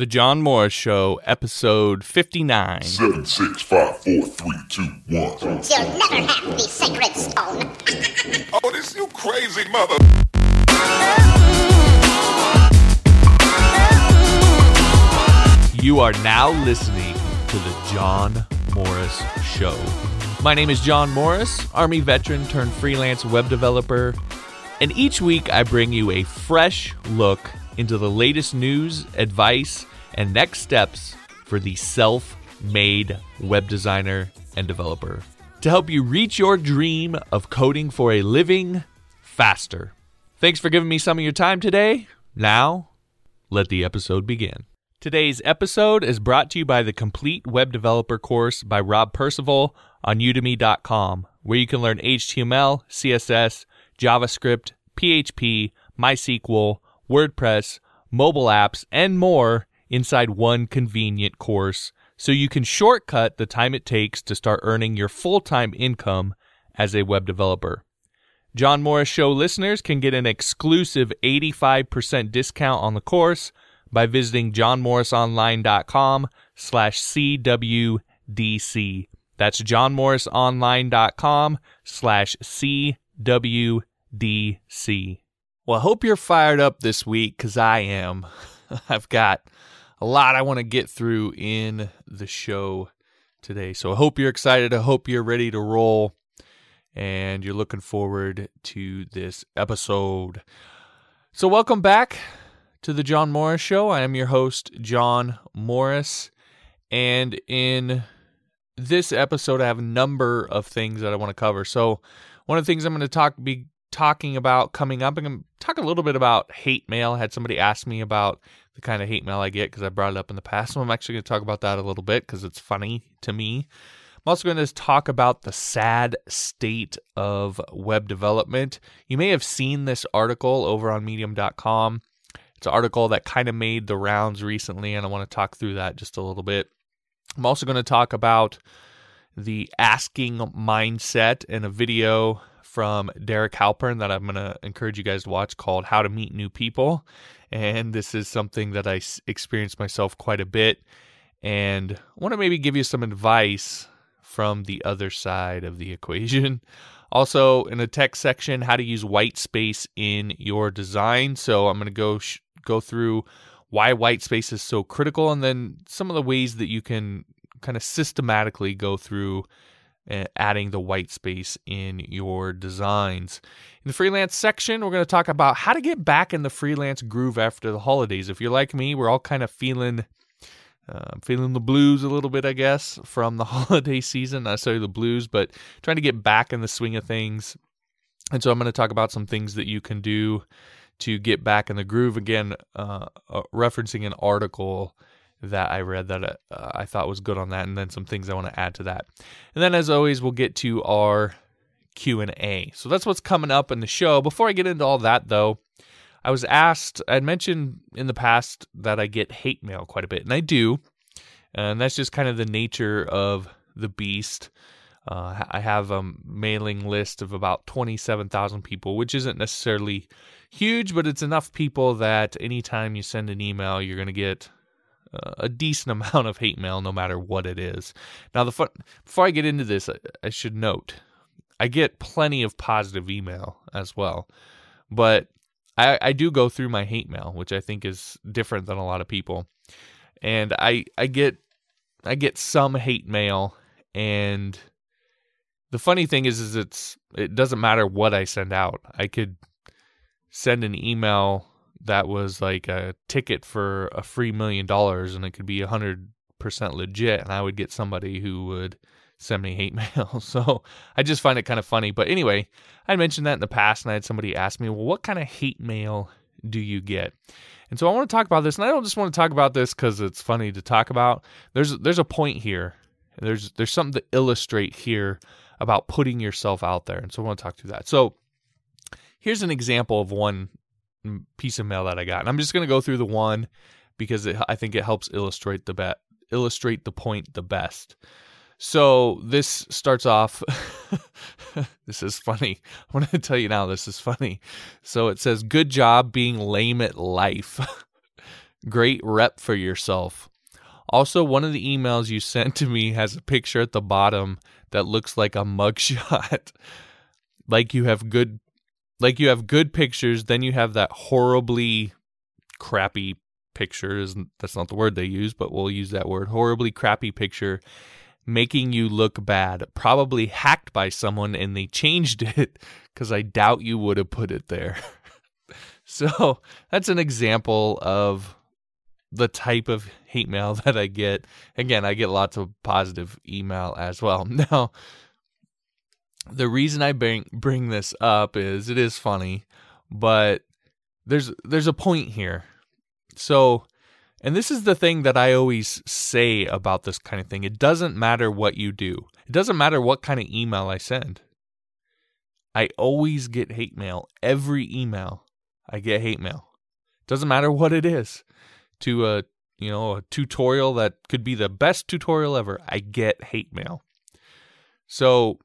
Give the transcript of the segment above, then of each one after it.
The John Morris Show, episode 59. Seven, six, five, four, three, two, one. You'll never have the sacred stone. Oh, this you crazy mother. You are now listening to the John Morris Show. My name is John Morris, Army veteran turned freelance web developer, and each week I bring you a fresh look into the latest news, advice, and next steps for the self made web designer and developer to help you reach your dream of coding for a living faster. Thanks for giving me some of your time today. Now, let the episode begin. Today's episode is brought to you by the Complete Web Developer course by Rob Percival on udemy.com, where you can learn HTML, CSS, JavaScript, PHP, MySQL, WordPress, mobile apps, and more inside one convenient course so you can shortcut the time it takes to start earning your full time income as a web developer. John Morris Show listeners can get an exclusive 85% discount on the course by visiting johnmorrisonline.com slash CWDC. That's johnmorrisonline.com slash CWDC. Well, I hope you're fired up this week because I am. I've got a lot I want to get through in the show today. So I hope you're excited. I hope you're ready to roll and you're looking forward to this episode. So, welcome back to the John Morris Show. I am your host, John Morris. And in this episode, I have a number of things that I want to cover. So, one of the things I'm going to talk be talking about coming up, I'm going to talk a little bit about hate mail. I had somebody ask me about the kind of hate mail I get because I brought it up in the past. So, I'm actually going to talk about that a little bit because it's funny to me. I'm also going to talk about the sad state of web development. You may have seen this article over on medium.com. It's an article that kind of made the rounds recently, and I want to talk through that just a little bit. I'm also going to talk about the asking mindset in a video from Derek Halpern that I'm going to encourage you guys to watch called How to Meet New People. And this is something that I experienced myself quite a bit. And want to maybe give you some advice from the other side of the equation. Also, in the text section, how to use white space in your design. So I'm going to go sh- go through why white space is so critical, and then some of the ways that you can kind of systematically go through adding the white space in your designs. In the freelance section, we're going to talk about how to get back in the freelance groove after the holidays. If you're like me, we're all kind of feeling uh, feeling the blues a little bit, I guess, from the holiday season. Not necessarily the blues, but trying to get back in the swing of things. And so I'm going to talk about some things that you can do to get back in the groove. Again, uh, uh, referencing an article that I read that uh, I thought was good on that, and then some things I want to add to that. And then, as always, we'll get to our Q and A. So that's what's coming up in the show. Before I get into all that, though, I was asked, I'd mentioned in the past that I get hate mail quite a bit, and I do. And that's just kind of the nature of the beast. Uh, I have a mailing list of about 27,000 people, which isn't necessarily huge, but it's enough people that anytime you send an email, you're going to get a decent amount of hate mail, no matter what it is. Now, the fun, before I get into this, I, I should note I get plenty of positive email as well, but I, I do go through my hate mail, which I think is different than a lot of people. And I I get I get some hate mail and the funny thing is is it's it doesn't matter what I send out. I could send an email that was like a ticket for a free million dollars and it could be a hundred percent legit and I would get somebody who would send me hate mail. So I just find it kind of funny. But anyway, I mentioned that in the past and I had somebody ask me, well, what kind of hate mail do you get? And so I want to talk about this, and I don't just want to talk about this because it's funny to talk about. There's there's a point here. There's there's something to illustrate here about putting yourself out there, and so I want to talk through that. So here's an example of one piece of mail that I got, and I'm just going to go through the one because it, I think it helps illustrate the bet illustrate the point the best. So this starts off. this is funny. I want to tell you now. This is funny. So it says, "Good job being lame at life." great rep for yourself. Also, one of the emails you sent to me has a picture at the bottom that looks like a mugshot. like you have good like you have good pictures, then you have that horribly crappy picture Isn't that's not the word they use, but we'll use that word. Horribly crappy picture making you look bad, probably hacked by someone and they changed it cuz I doubt you would have put it there. so, that's an example of the type of hate mail that I get. Again, I get lots of positive email as well. Now, the reason I bring bring this up is it is funny, but there's there's a point here. So, and this is the thing that I always say about this kind of thing. It doesn't matter what you do. It doesn't matter what kind of email I send. I always get hate mail. Every email, I get hate mail. Doesn't matter what it is to a you know a tutorial that could be the best tutorial ever i get hate mail so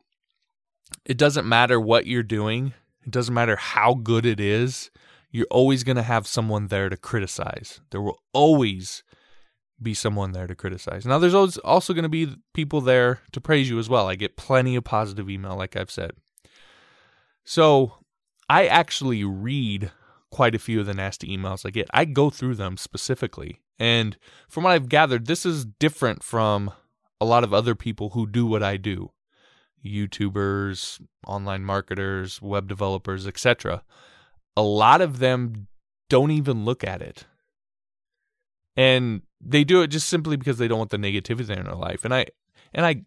it doesn't matter what you're doing it doesn't matter how good it is you're always going to have someone there to criticize there will always be someone there to criticize now there's also going to be people there to praise you as well i get plenty of positive email like i've said so i actually read quite a few of the nasty emails I get. I go through them specifically. And from what I've gathered, this is different from a lot of other people who do what I do. YouTubers, online marketers, web developers, etc. A lot of them don't even look at it. And they do it just simply because they don't want the negativity in their life. And I and I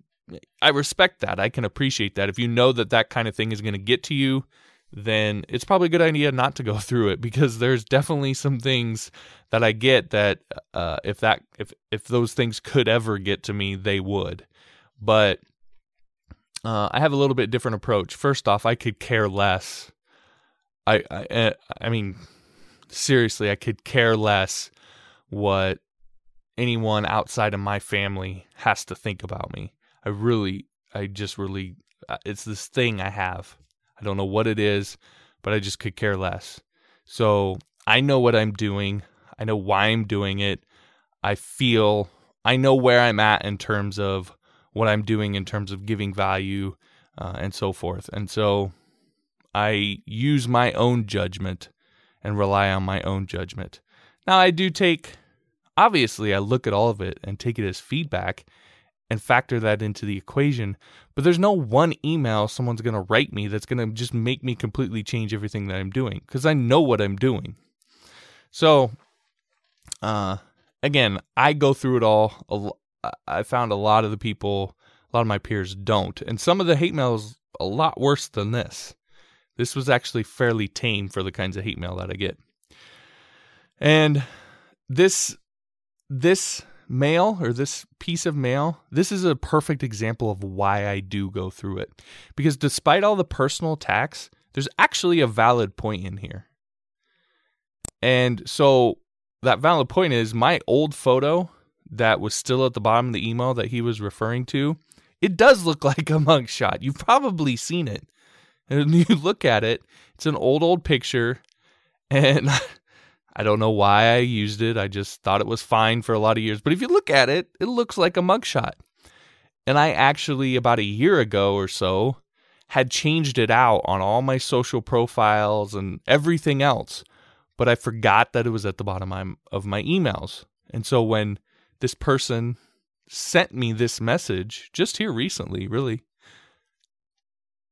I respect that. I can appreciate that. If you know that that kind of thing is going to get to you, then it's probably a good idea not to go through it because there's definitely some things that I get that uh, if that if if those things could ever get to me, they would. But uh, I have a little bit different approach. First off, I could care less. I I, eh, I mean, seriously, I could care less what anyone outside of my family has to think about me. I really, I just really, uh, it's this thing I have I don't know what it is, but I just could care less. So I know what I'm doing. I know why I'm doing it. I feel I know where I'm at in terms of what I'm doing in terms of giving value uh, and so forth. And so I use my own judgment and rely on my own judgment. Now, I do take, obviously, I look at all of it and take it as feedback and factor that into the equation. But there's no one email someone's going to write me that's going to just make me completely change everything that I'm doing because I know what I'm doing. So, uh, again, I go through it all. I found a lot of the people, a lot of my peers don't. And some of the hate mail is a lot worse than this. This was actually fairly tame for the kinds of hate mail that I get. And this, this, mail or this piece of mail, this is a perfect example of why I do go through it. Because despite all the personal attacks, there's actually a valid point in here. And so that valid point is my old photo that was still at the bottom of the email that he was referring to, it does look like a mugshot. You've probably seen it. And you look at it, it's an old, old picture. And I don't know why I used it. I just thought it was fine for a lot of years. But if you look at it, it looks like a mugshot. And I actually, about a year ago or so, had changed it out on all my social profiles and everything else. But I forgot that it was at the bottom of my emails. And so when this person sent me this message just here recently, really,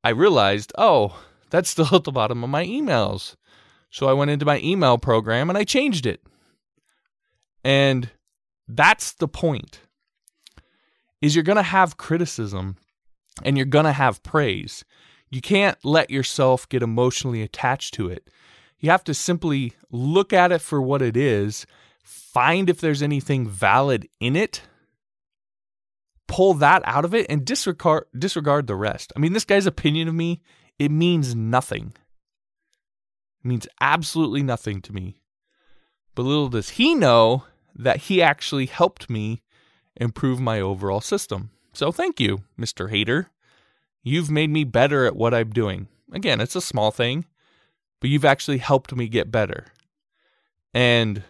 I realized, oh, that's still at the bottom of my emails. So I went into my email program and I changed it. And that's the point. Is you're going to have criticism and you're going to have praise. You can't let yourself get emotionally attached to it. You have to simply look at it for what it is, find if there's anything valid in it, pull that out of it and disregard disregard the rest. I mean, this guy's opinion of me, it means nothing It means absolutely nothing to me. But little does he know that he actually helped me improve my overall system. So thank you, Mr. Hater. You've made me better at what I'm doing. Again, it's a small thing, but you've actually helped me get better. And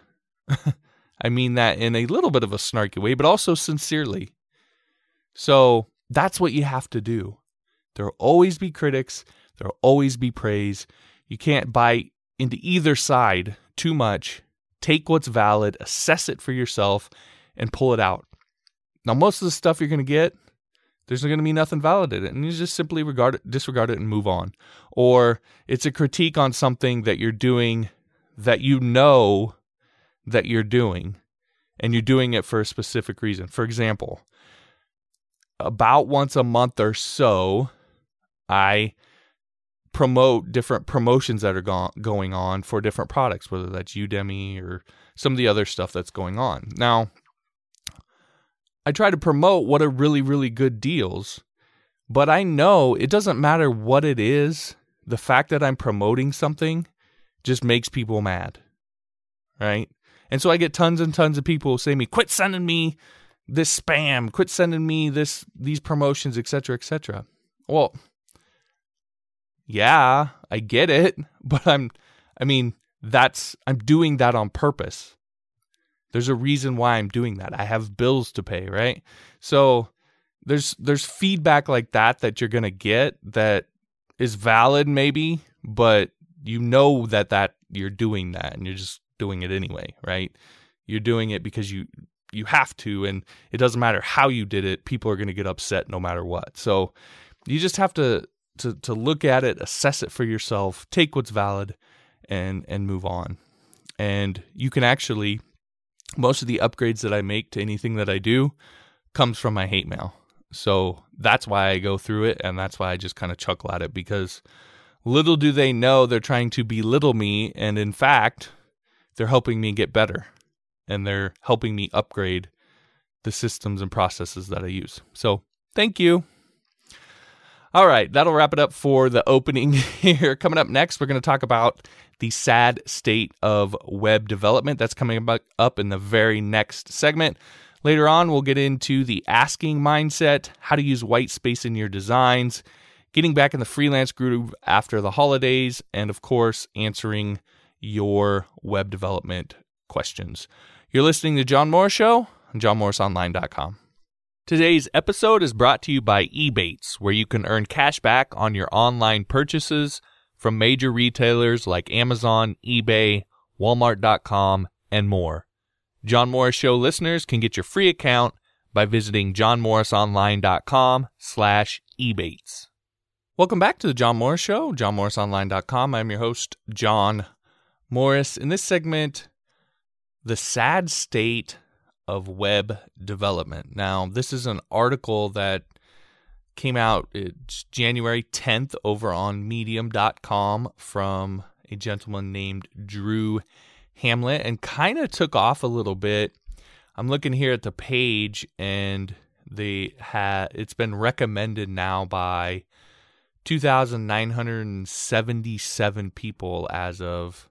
I mean that in a little bit of a snarky way, but also sincerely. So that's what you have to do. There'll always be critics, there'll always be praise. You can't buy into either side too much. Take what's valid, assess it for yourself, and pull it out. Now, most of the stuff you're going to get, there's going to be nothing valid in it, and you just simply regard it, disregard it, and move on. Or it's a critique on something that you're doing that you know that you're doing, and you're doing it for a specific reason. For example, about once a month or so, I promote different promotions that are go- going on for different products, whether that's Udemy or some of the other stuff that's going on. Now, I try to promote what are really, really good deals, but I know it doesn't matter what it is. The fact that I'm promoting something just makes people mad, right? And so I get tons and tons of people say me, "Quit sending me this spam. Quit sending me this these promotions, etc., etc." Well, yeah, I get it, but I'm I mean, that's I'm doing that on purpose. There's a reason why I'm doing that. I have bills to pay, right? So there's there's feedback like that that you're going to get that is valid maybe, but you know that that you're doing that and you're just doing it anyway, right? You're doing it because you you have to and it doesn't matter how you did it, people are going to get upset no matter what. So you just have to to to look at it, assess it for yourself, take what's valid, and and move on. And you can actually most of the upgrades that I make to anything that I do comes from my hate mail. So that's why I go through it, and that's why I just kind of chuckle at it because little do they know they're trying to belittle me, and in fact, they're helping me get better, and they're helping me upgrade the systems and processes that I use. So thank you. All right, that'll wrap it up for the opening here. Coming up next, we're going to talk about the sad state of web development. That's coming up in the very next segment. Later on, we'll get into the asking mindset, how to use white space in your designs, getting back in the freelance groove after the holidays, and of course, answering your web development questions. You're listening to John Morris Show on johnmorrisonline.com. Today's episode is brought to you by Ebates, where you can earn cash back on your online purchases from major retailers like Amazon, eBay, Walmart.com, and more. John Morris Show listeners can get your free account by visiting johnmorrisonline.com slash ebates. Welcome back to the John Morris Show, johnmorrisonline.com. I'm your host, John Morris. In this segment, the sad state of web development. Now, this is an article that came out it's January 10th over on medium.com from a gentleman named Drew Hamlett and kind of took off a little bit. I'm looking here at the page and they had it's been recommended now by 2977 people as of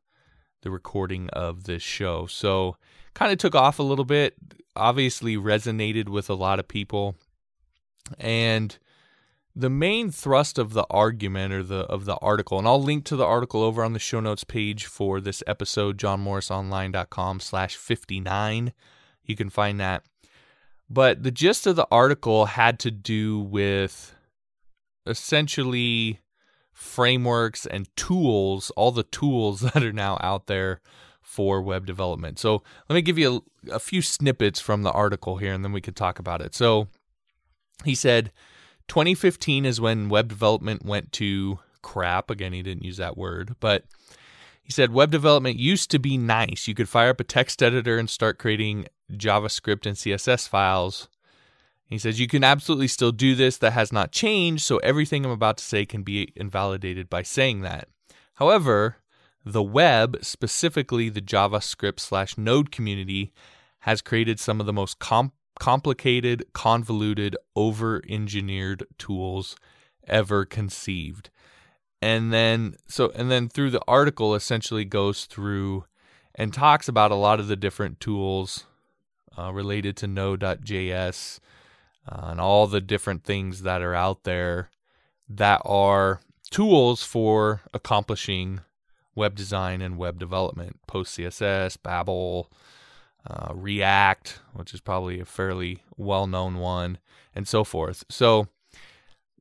the recording of this show. So kind of took off a little bit, obviously resonated with a lot of people. And the main thrust of the argument or the of the article, and I'll link to the article over on the show notes page for this episode, johnmorrisonline.com slash 59. You can find that. But the gist of the article had to do with essentially frameworks and tools, all the tools that are now out there for web development. So let me give you a, a, few snippets from the article here and then we could talk about it. So he said 2015 is when web development went to crap. Again, he didn't use that word, but he said web development used to be nice. You could fire up a text editor and start creating JavaScript and CSS files. He says you can absolutely still do this. That has not changed. So everything I'm about to say can be invalidated by saying that. However, the web, specifically the JavaScript slash Node community, has created some of the most com- complicated, convoluted, over engineered tools ever conceived. And then, so, and then through the article essentially goes through and talks about a lot of the different tools uh, related to Node.js uh, and all the different things that are out there that are tools for accomplishing web design and web development, Post CSS, Babel, uh, React, which is probably a fairly well known one, and so forth. So,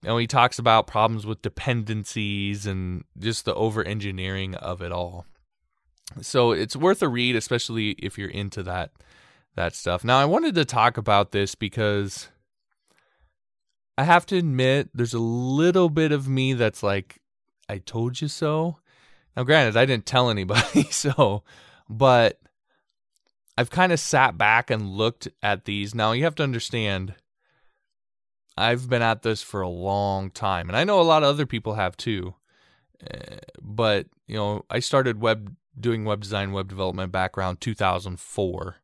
know, he talks about problems with dependencies and just the over engineering of it all. So it's worth a read, especially if you're into that that stuff. Now, I wanted to talk about this because I have to admit there's a little bit of me that's like, I told you so. Now, granted, I didn't tell anybody, so, but I've kind of sat back and looked at these. Now, you have to understand, I've been at this for a long time, and I know a lot of other people have too. Uh, but, you know, I started web doing web design, web development back around 2004.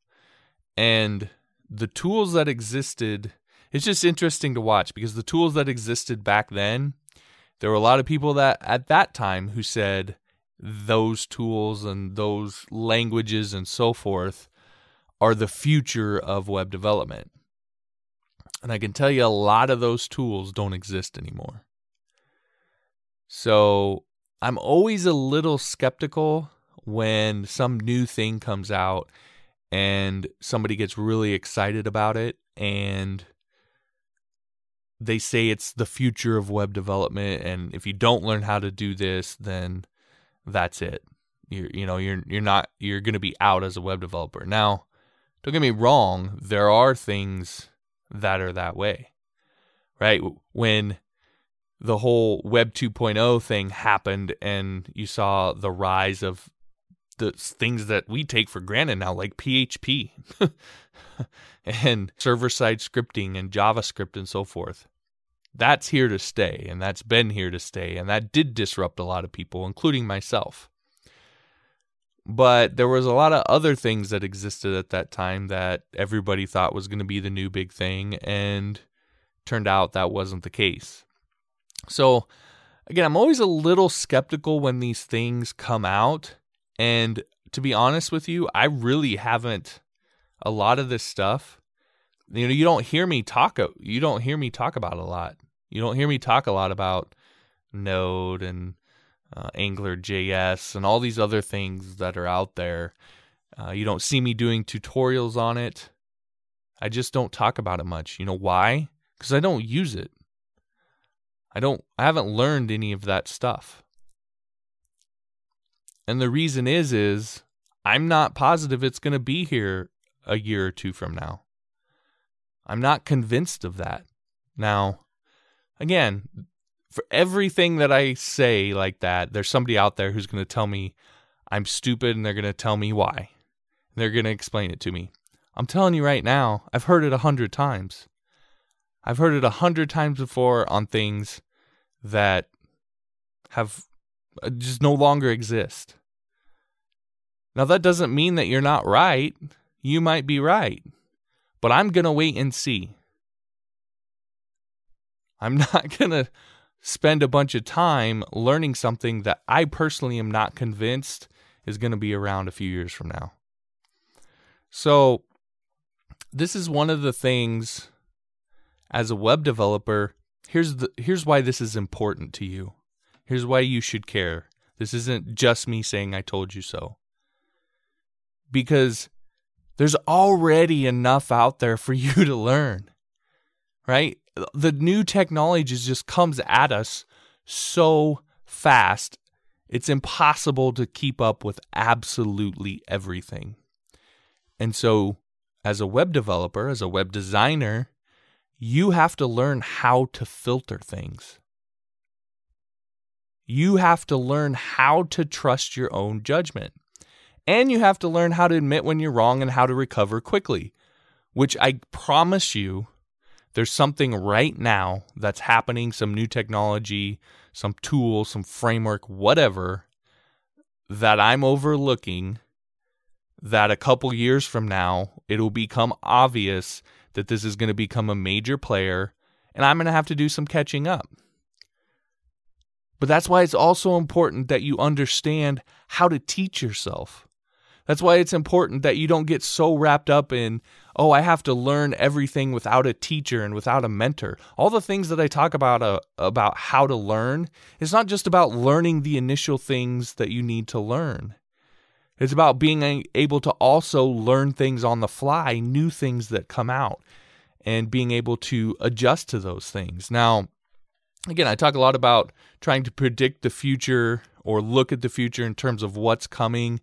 And the tools that existed, it's just interesting to watch because the tools that existed back then, there were a lot of people that at that time who said those tools and those languages and so forth are the future of web development. And I can tell you a lot of those tools don't exist anymore. So I'm always a little skeptical when some new thing comes out and somebody gets really excited about it and they say it's the future of web development and if you don't learn how to do this then that's it. You're you know you're you're not you're going to be out as a web developer. Now don't get me wrong there are things that are that way right? When the whole web 2.0 thing happened and you saw the rise of the things that we take for granted now, like PHP and server side scripting and JavaScript and so forth. That's here to stay, and that's been here to stay, and that did disrupt a lot of people, including myself. But there was a lot of other things that existed at that time that everybody thought was going to be the new big thing, and turned out that wasn't the case. So, again, I'm always a little skeptical when these things come out and to be honest with you, I really haven't a lot of this stuff. You know, you don't hear me talk you don't hear me talk about a lot. You don't hear me talk a lot about Node and uh, Angular JS and all these other things that are out there. Uh, you don't see me doing tutorials on it. I just don't talk about it much. You know why? Because I don't use it. I don't. I haven't learned any of that stuff. And the reason is is I'm not positive it's going to be here a year or two from now. I'm not convinced of that. Now, again, for everything that I say like that, there's somebody out there who's going to tell me I'm stupid and they're going to tell me why. They're going to explain it to me. I'm telling you right now, I've heard it a hundred times. I've heard it a hundred times before on things that have uh, just no longer exist. Now, that doesn't mean that you're not right. You might be right, but I'm going to wait and see. I'm not going to spend a bunch of time learning something that I personally am not convinced is going to be around a few years from now. So, this is one of the things as a web developer, here's the here's why this is important to you. Here's why you should care. This isn't just me saying I told you so. Because there's already enough out there for you to learn. Right? The new technology just comes at us so fast. It's impossible to keep up with absolutely everything. And so, as a web developer, as a web designer, you have to learn how to filter things. You have to learn how to trust your own judgment. And you have to learn how to admit when you're wrong and how to recover quickly, which I promise you, there's something right now that's happening, some new technology, some tool, some framework, whatever, that I'm overlooking. That a couple years from now, it'll become obvious that this is going to become a major player, and I'm going to have to do some catching up. But that's why it's also important that you understand how to teach yourself. That's why it's important that you don't get so wrapped up in, oh, I have to learn everything without a teacher and without a mentor. All the things that I talk about uh, about how to learn, it's not just about learning the initial things that you need to learn. It's about being able to also learn things on the fly, new things that come out, and being able to adjust to those things. Now, again, I talk a lot about trying to predict the future or look at the future in terms of what's coming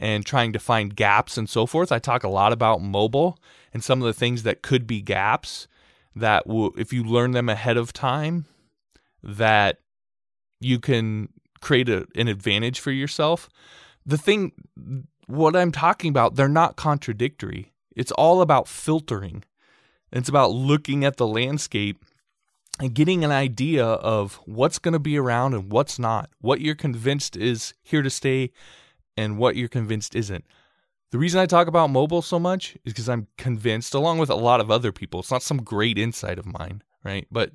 and trying to find gaps and so forth. I talk a lot about mobile and some of the things that could be gaps that will, if you learn them ahead of time, that you can create a, an advantage for yourself. The thing, what I'm talking about, they're not contradictory. It's all about filtering. It's about looking at the landscape and getting an idea of what's going to be around and what's not, what you're convinced is here to stay and what you're convinced isn't. The reason I talk about mobile so much is because I'm convinced, along with a lot of other people, it's not some great insight of mine, right? But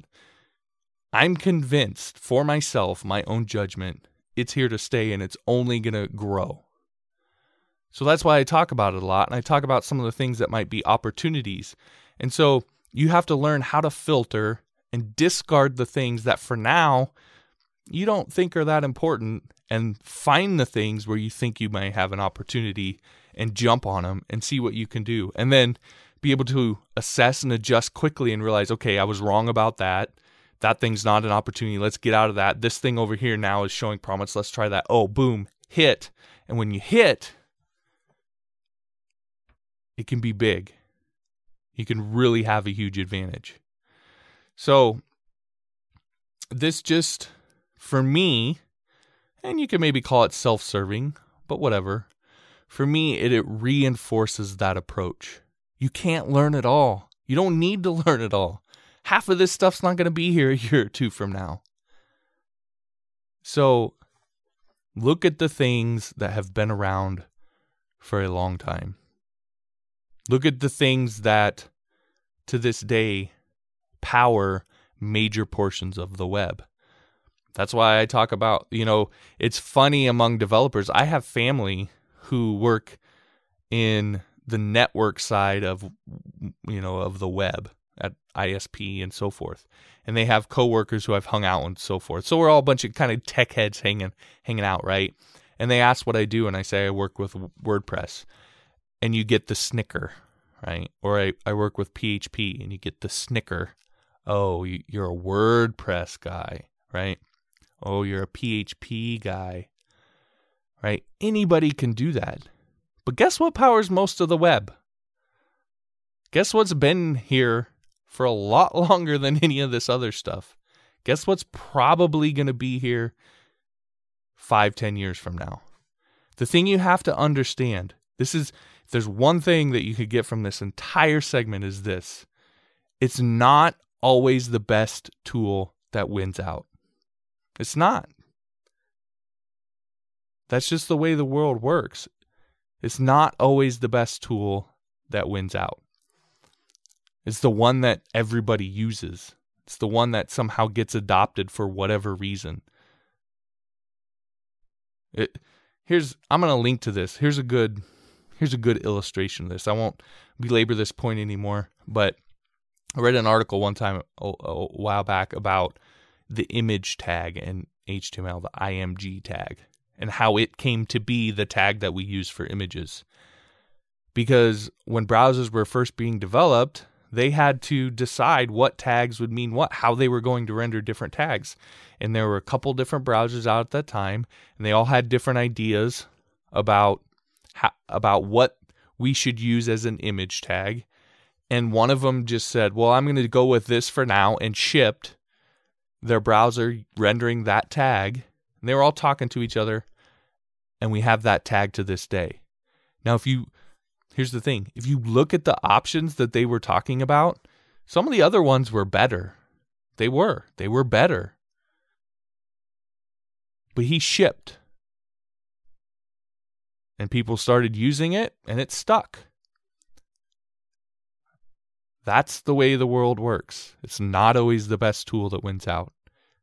I'm convinced for myself, my own judgment, it's here to stay and it's only going to grow. So that's why I talk about it a lot. And I talk about some of the things that might be opportunities. And so you have to learn how to filter and discard the things that for now you don't think are that important and find the things where you think you may have an opportunity and jump on them and see what you can do. And then be able to assess and adjust quickly and realize, okay, I was wrong about that that thing's not an opportunity. Let's get out of that. This thing over here now is showing promise. Let's try that. Oh, boom, hit. And when you hit, it can be big. You can really have a huge advantage. So, this just, for me, and you can maybe call it self serving, but whatever. For me, it, it reinforces that approach. You can't learn it all. You don't need to learn it all half of this stuff's not going to be here a year or two from now. So look at the things that have been around for a long time. Look at the things that to this day power major portions of the web. That's why I talk about, you know, it's funny among developers. I have family who work in the network side of you know of the web at ISP and so forth. And they have coworkers who I've hung out and so forth. So we're all a bunch of kind of tech heads hanging hanging out, right? And they ask what I do, and I say I work with WordPress, and you get the snicker, right? Or I, I work with PHP, and you get the snicker. Oh, you're a WordPress guy, right? Oh, you're a PHP guy, right? Anybody can do that. But guess what powers most of the web? Guess what's been here for a lot longer than any of this other stuff. Guess what's probably going to be here five, ten years from now? The thing you have to understand this is, if there's one thing that you could get from this entire segment, is this it's not always the best tool that wins out. It's not. That's just the way the world works. It's not always the best tool that wins out. It's the one that everybody uses. It's the one that somehow gets adopted for whatever reason. It here's I'm going to link to this. Here's a good here's a good illustration of this. I won't belabor this point anymore, but I read an article one time a, a while back about the image tag in HTML, the IMG tag, and how it came to be the tag that we use for images. Because when browsers were first being developed, they had to decide what tags would mean what, how they were going to render different tags. And there were a couple different browsers out at that time, and they all had different ideas about how, about what we should use as an image tag. And one of them just said, "Well, I'm going to go with this for now," and shipped their browser rendering that tag. And they were all talking to each other, and we have that tag to this day. Now, if you Here's the thing if you look at the options that they were talking about, some of the other ones were better. They were. They were better. But he shipped. And people started using it, and it stuck. That's the way the world works. It's not always the best tool that wins out.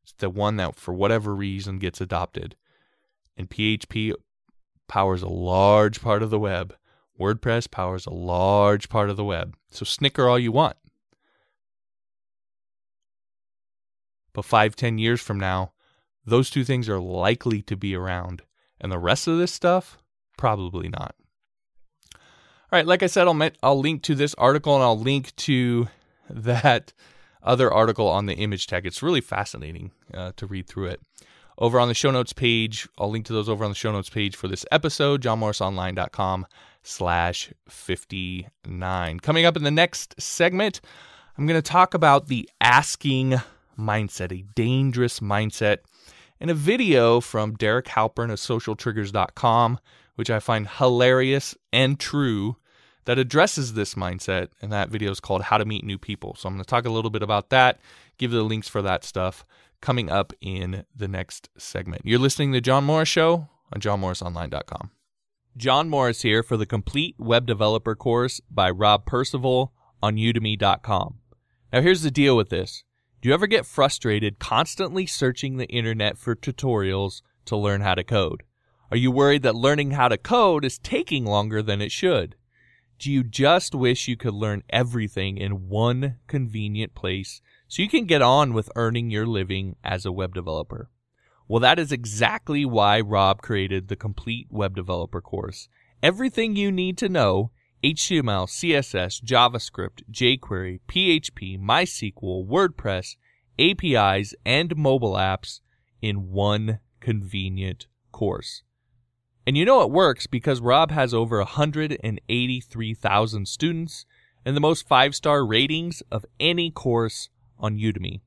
It's the one that, for whatever reason, gets adopted. And PHP powers a large part of the web. WordPress powers a large part of the web. So snicker all you want. But five, ten years from now, those two things are likely to be around. And the rest of this stuff, Probably not. All right, like I said, I'll I'll link to this article and I'll link to that other article on the image tag. It's really fascinating uh, to read through it. Over on the show notes page, I'll link to those over on the show notes page for this episode, johnmorrisonline.com slash 59. Coming up in the next segment, I'm going to talk about the asking mindset, a dangerous mindset, and a video from Derek Halpern of socialtriggers.com, which I find hilarious and true, that addresses this mindset. And that video is called How to Meet New People. So I'm going to talk a little bit about that, give the links for that stuff coming up in the next segment. You're listening to John Morris Show on johnmorrisonline.com. John Morris here for the complete web developer course by Rob Percival on udemy.com. Now here's the deal with this. Do you ever get frustrated constantly searching the internet for tutorials to learn how to code? Are you worried that learning how to code is taking longer than it should? Do you just wish you could learn everything in one convenient place so you can get on with earning your living as a web developer? Well, that is exactly why Rob created the complete web developer course. Everything you need to know HTML, CSS, JavaScript, jQuery, PHP, MySQL, WordPress, APIs, and mobile apps in one convenient course. And you know it works because Rob has over 183,000 students and the most five star ratings of any course on Udemy.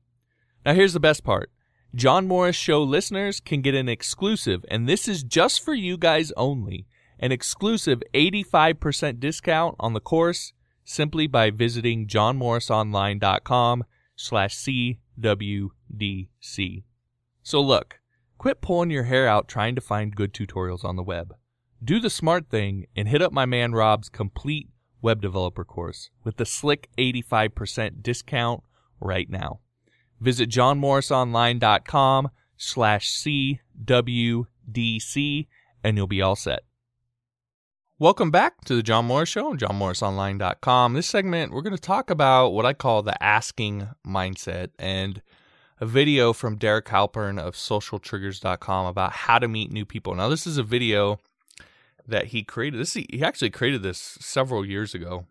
Now, here's the best part John Morris Show listeners can get an exclusive, and this is just for you guys only an exclusive 85% discount on the course simply by visiting johnmorrisonline.com slash CWDC. So look, quit pulling your hair out trying to find good tutorials on the web. Do the smart thing and hit up my man Rob's complete web developer course with the slick 85% discount right now. Visit johnmorrisonline.com slash CWDC and you'll be all set. Welcome back to the John Morris Show on johnmorrisonline.com. This segment, we're going to talk about what I call the asking mindset and a video from Derek Halpern of socialtriggers.com about how to meet new people. Now, this is a video that he created. This he actually created this several years ago.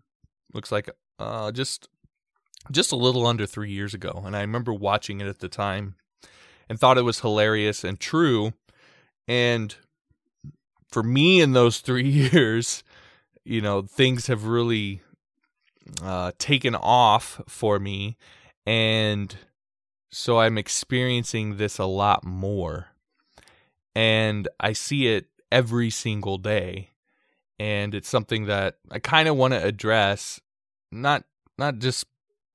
Looks like uh, just just a little under three years ago, and I remember watching it at the time and thought it was hilarious and true. And for me, in those three years, you know, things have really uh, taken off for me, and so I'm experiencing this a lot more, and I see it every single day, and it's something that I kind of want to address, not not just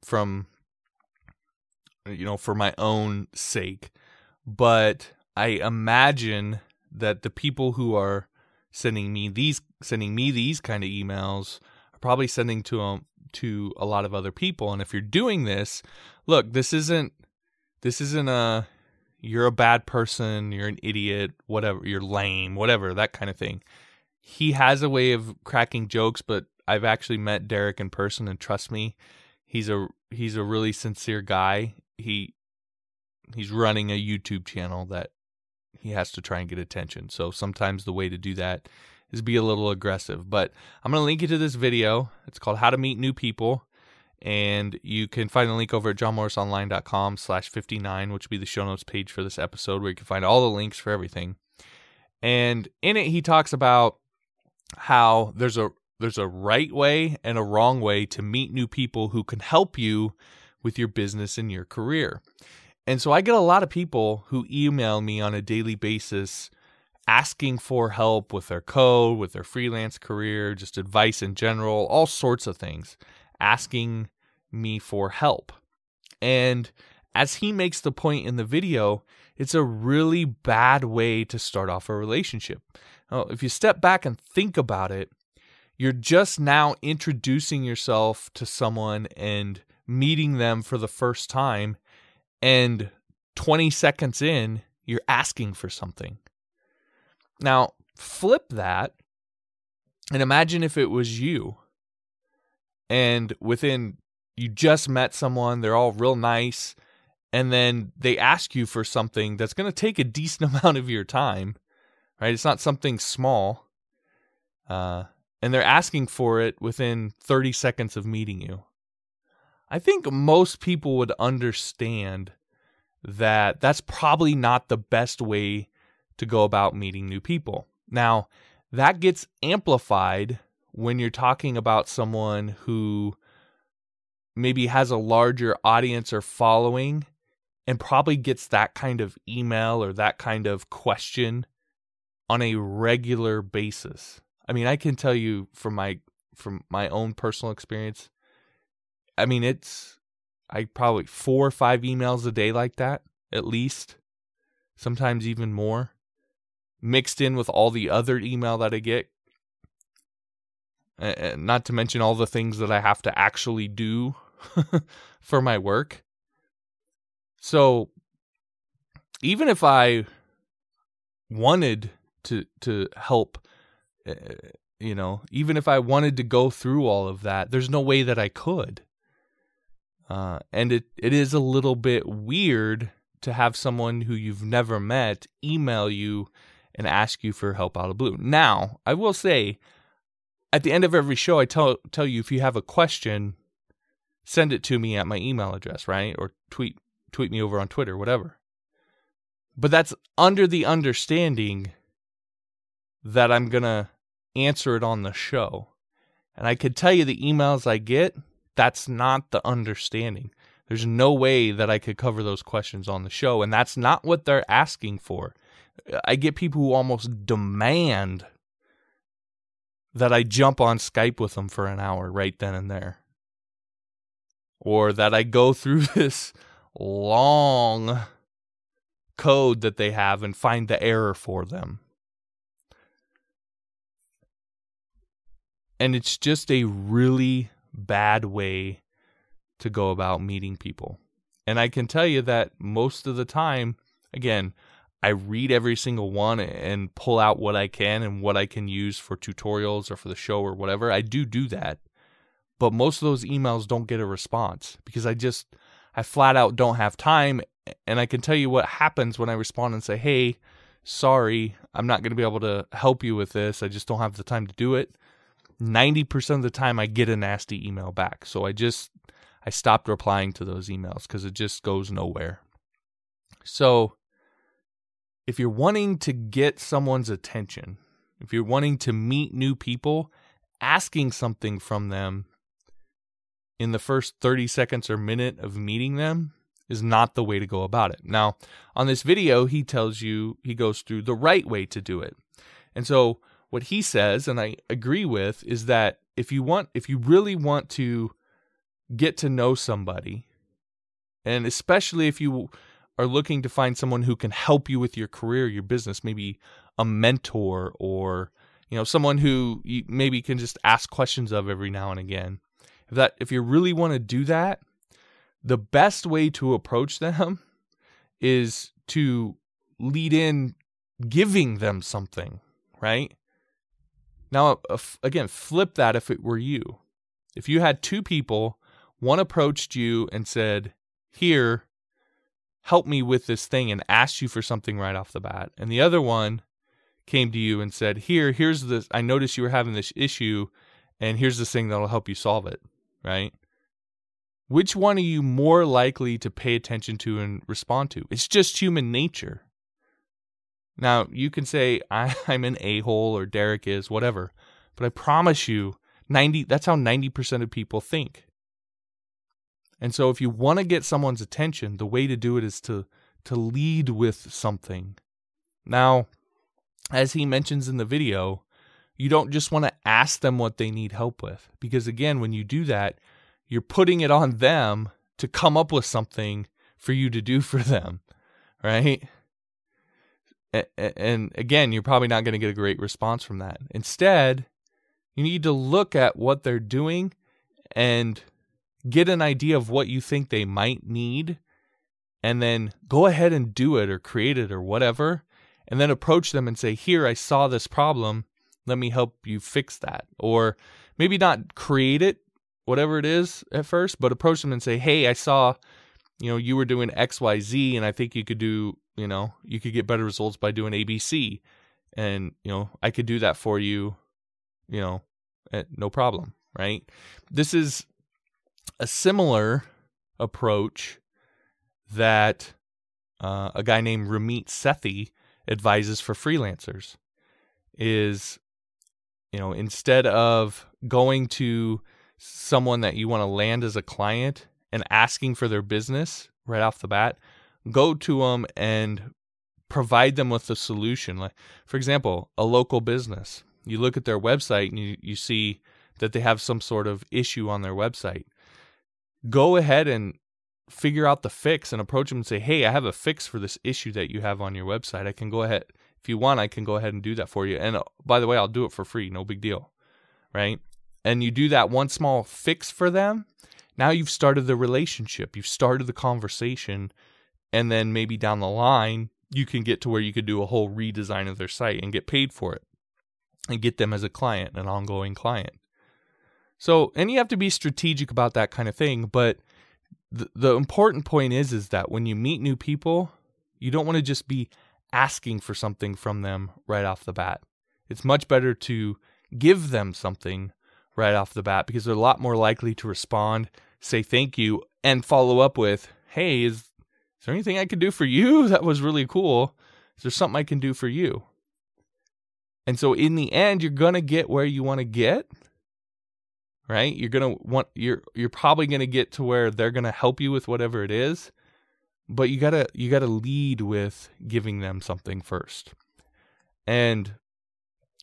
from you know for my own sake but i imagine that the people who are sending me these sending me these kind of emails are probably sending to um, to a lot of other people. And if you're doing this look this isn't this isn't a you're a bad person you're an idiot whatever you're lame whatever that kind of thing he has a way of cracking jokes but i've actually met derek in person and trust me he's a he's a really sincere guy. He he's running a YouTube channel that he has to try and get attention. So sometimes the way to do that is be a little aggressive. But I'm going to link you to this video. It's called How to Meet New People. And you can find the link over at johnmorrisonline.com slash 59, which will be the show notes page for this episode where you can find all the links for everything. And in it, he talks about how there's a there's a right way and a wrong way to meet new people who can help you with your business and your career. And so I get a lot of people who email me on a daily basis asking for help with their code, with their freelance career, just advice in general, all sorts of things, asking me for help. And as he makes the point in the video, it's a really bad way to start off a relationship. Now, if you step back and think about it, you're just now introducing yourself to someone and meeting them for the first time and 20 seconds in you're asking for something now flip that and imagine if it was you and within you just met someone they're all real nice and then they ask you for something that's going to take a decent amount of your time right it's not something small uh, and they're asking for it within 30 seconds of meeting you. I think most people would understand that that's probably not the best way to go about meeting new people. Now, that gets amplified when you're talking about someone who maybe has a larger audience or following and probably gets that kind of email or that kind of question on a regular basis. I mean, I can tell you from my from my own personal experience. I mean, it's I probably four or five emails a day like that at least, sometimes even more, mixed in with all the other email that I get. And not to mention all the things that I have to actually do for my work. So even if I wanted to to help uh, you know, even if I wanted to go through all of that, there's no way that I could. Uh, and it, it is a little bit weird to have someone who you've never met email you and ask you for help out of blue. Now, I will say, at the end of every show, I tell tell you if you have a question, send it to me at my email address, right? Or tweet tweet me over on Twitter, whatever. But that's under the understanding that I'm gonna answer it on the show. And I could tell you the emails I get, that's not the understanding. There's no way that I could cover those questions on the show. And that's not what they're asking for. I get people who almost demand that I jump on Skype with them for an hour right then and there. Or that I go through this long code that they have and find the error for them. And it's just a really bad way to go about meeting people. And I can tell you that most of the time, again, I read every single one and pull out what I can and what I can use for tutorials or for the show or whatever. I do do that. But most of those emails don't get a response because I just, I flat out don't have time. And I can tell you what happens when I respond and say, hey, sorry, I'm not going to be able to help you with this. I just don't have the time to do it. 90% of the time, I get a nasty email back. So I just I stopped replying to those emails because it just goes nowhere. So, if you're wanting to get someone's attention, if you're wanting to meet new people, asking something from them in the first 30 seconds or minute of meeting them is not the way to go about it. Now, on this video, he tells you, he goes through the right way to do it. And so, what he says, and I agree with, is that if you want, if you really want to get to know somebody, and especially if you are looking to find someone who can help you with your career, your business, maybe a mentor or you know someone who you maybe can just ask questions of every now and again. If that if you really want to do that, the best way to approach them is to lead in giving them something, right? Now, again, flip that if it were you. If you had two people one approached you and said, Here, help me with this thing, and asked you for something right off the bat. And the other one came to you and said, Here, here's this. I noticed you were having this issue, and here's this thing that'll help you solve it, right? Which one are you more likely to pay attention to and respond to? It's just human nature. Now, you can say, I, am an a hole or Derek is, whatever, but I promise you, 90, that's how 90% of people think. And so if you want to get someone's attention, the way to do it is to to lead with something. Now, as he mentions in the video, you don't just want to ask them what they need help with because again, when you do that, you're putting it on them to come up with something for you to do for them, right? And again, you're probably not going to get a great response from that. Instead, you need to look at what they're doing and get an idea of what you think they might need, and then go ahead and do it or create it or whatever, and then approach them and say, Here, I saw this problem. Let me help you fix that. Or maybe not create it, whatever it is at first, but approach them and say, Hey, I saw, you know, you were doing XYZ, and I think you could do, you know, you could get better results by doing ABC. And, you know, I could do that for you you know, no problem, right? This is a similar approach that uh, a guy named Ramit Sethi advises for freelancers is you know instead of going to someone that you want to land as a client and asking for their business right off the bat go to them and provide them with a solution. Like for example a local business. You look at their website and you, you see that they have some sort of issue on their website go ahead and figure out the fix and approach them and say, "Hey, I have a fix for this issue that you have on your website. I can go ahead if you want. I can go ahead and do that for you. And uh, by the way, I'll do it for free. No big deal, right? And you do that one small fix for them. Now you've started the relationship. You've started the conversation, and then maybe down the line you can get to where you could do a whole redesign of their site and get paid for it, and get them as a client, an ongoing client. So, and you have to be strategic about that kind of thing, but the, the important point is is that when you meet new people, you don't want to just be asking for something from them right off the bat. It's much better to give them something right off the bat because they're a lot more likely to respond, say thank you, and follow up with, "Hey, is, is there anything I can do for you? That was really cool. Is there something I can do for you?" And so in the end, you're going to get where you want to get right? You're going to want you're you're probably going to get to where they're going to help you with whatever it is, but you got to you got to lead with giving them something first. And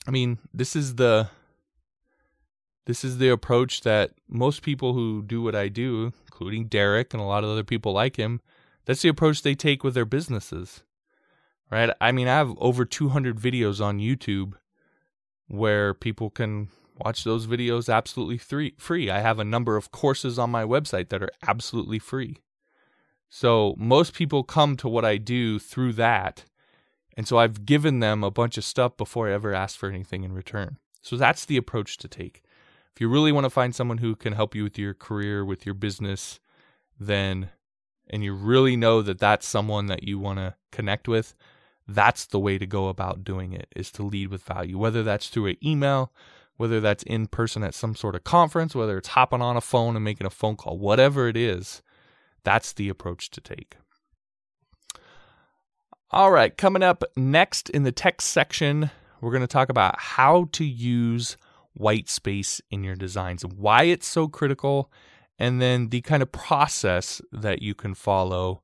I mean, this is the this is the approach that most people who do what I do, including Derek and a lot of other people like him, that's the approach they take with their businesses. Right? I mean, I have over 200 videos on YouTube where people can watch those videos absolutely free. free. I have a number of courses on my website that are absolutely free. So most people come to what I do through that. And so I've given them a bunch of stuff before I ever ask for anything in return. So that's the approach to take. If you really want to find someone who can help you with your career, with your business, then and you really know that that's someone that you want to connect with, that's the way to go about doing it is to lead with value, whether that's through an email, whether that's in person at some sort of conference, whether it's hopping on a phone and making a phone call, whatever it is, that's the approach to take. All right, coming up next in the text section, we're going to talk about how to use white space in your designs, why it's so critical, and then the kind of process that you can follow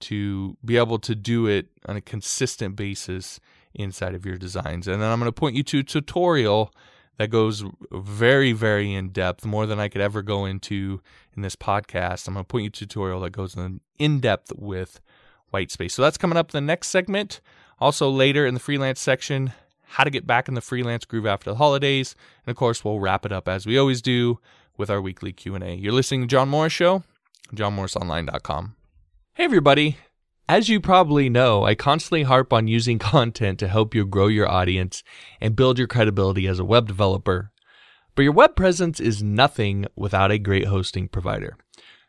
to be able to do it on a consistent basis inside of your designs. And then I'm going to point you to a tutorial that goes very, very in depth, more than I could ever go into in this podcast. I'm going to point you to a tutorial that goes in, depth with white space. So that's coming up in the next segment. Also, later in the freelance section, how to get back in the freelance groove after the holidays. And of course, we'll wrap it up as we always do with our weekly Q&A. You're listening to John Morris Show, johnmorrisonline.com. Hey, everybody. As you probably know, I constantly harp on using content to help you grow your audience and build your credibility as a web developer. But your web presence is nothing without a great hosting provider.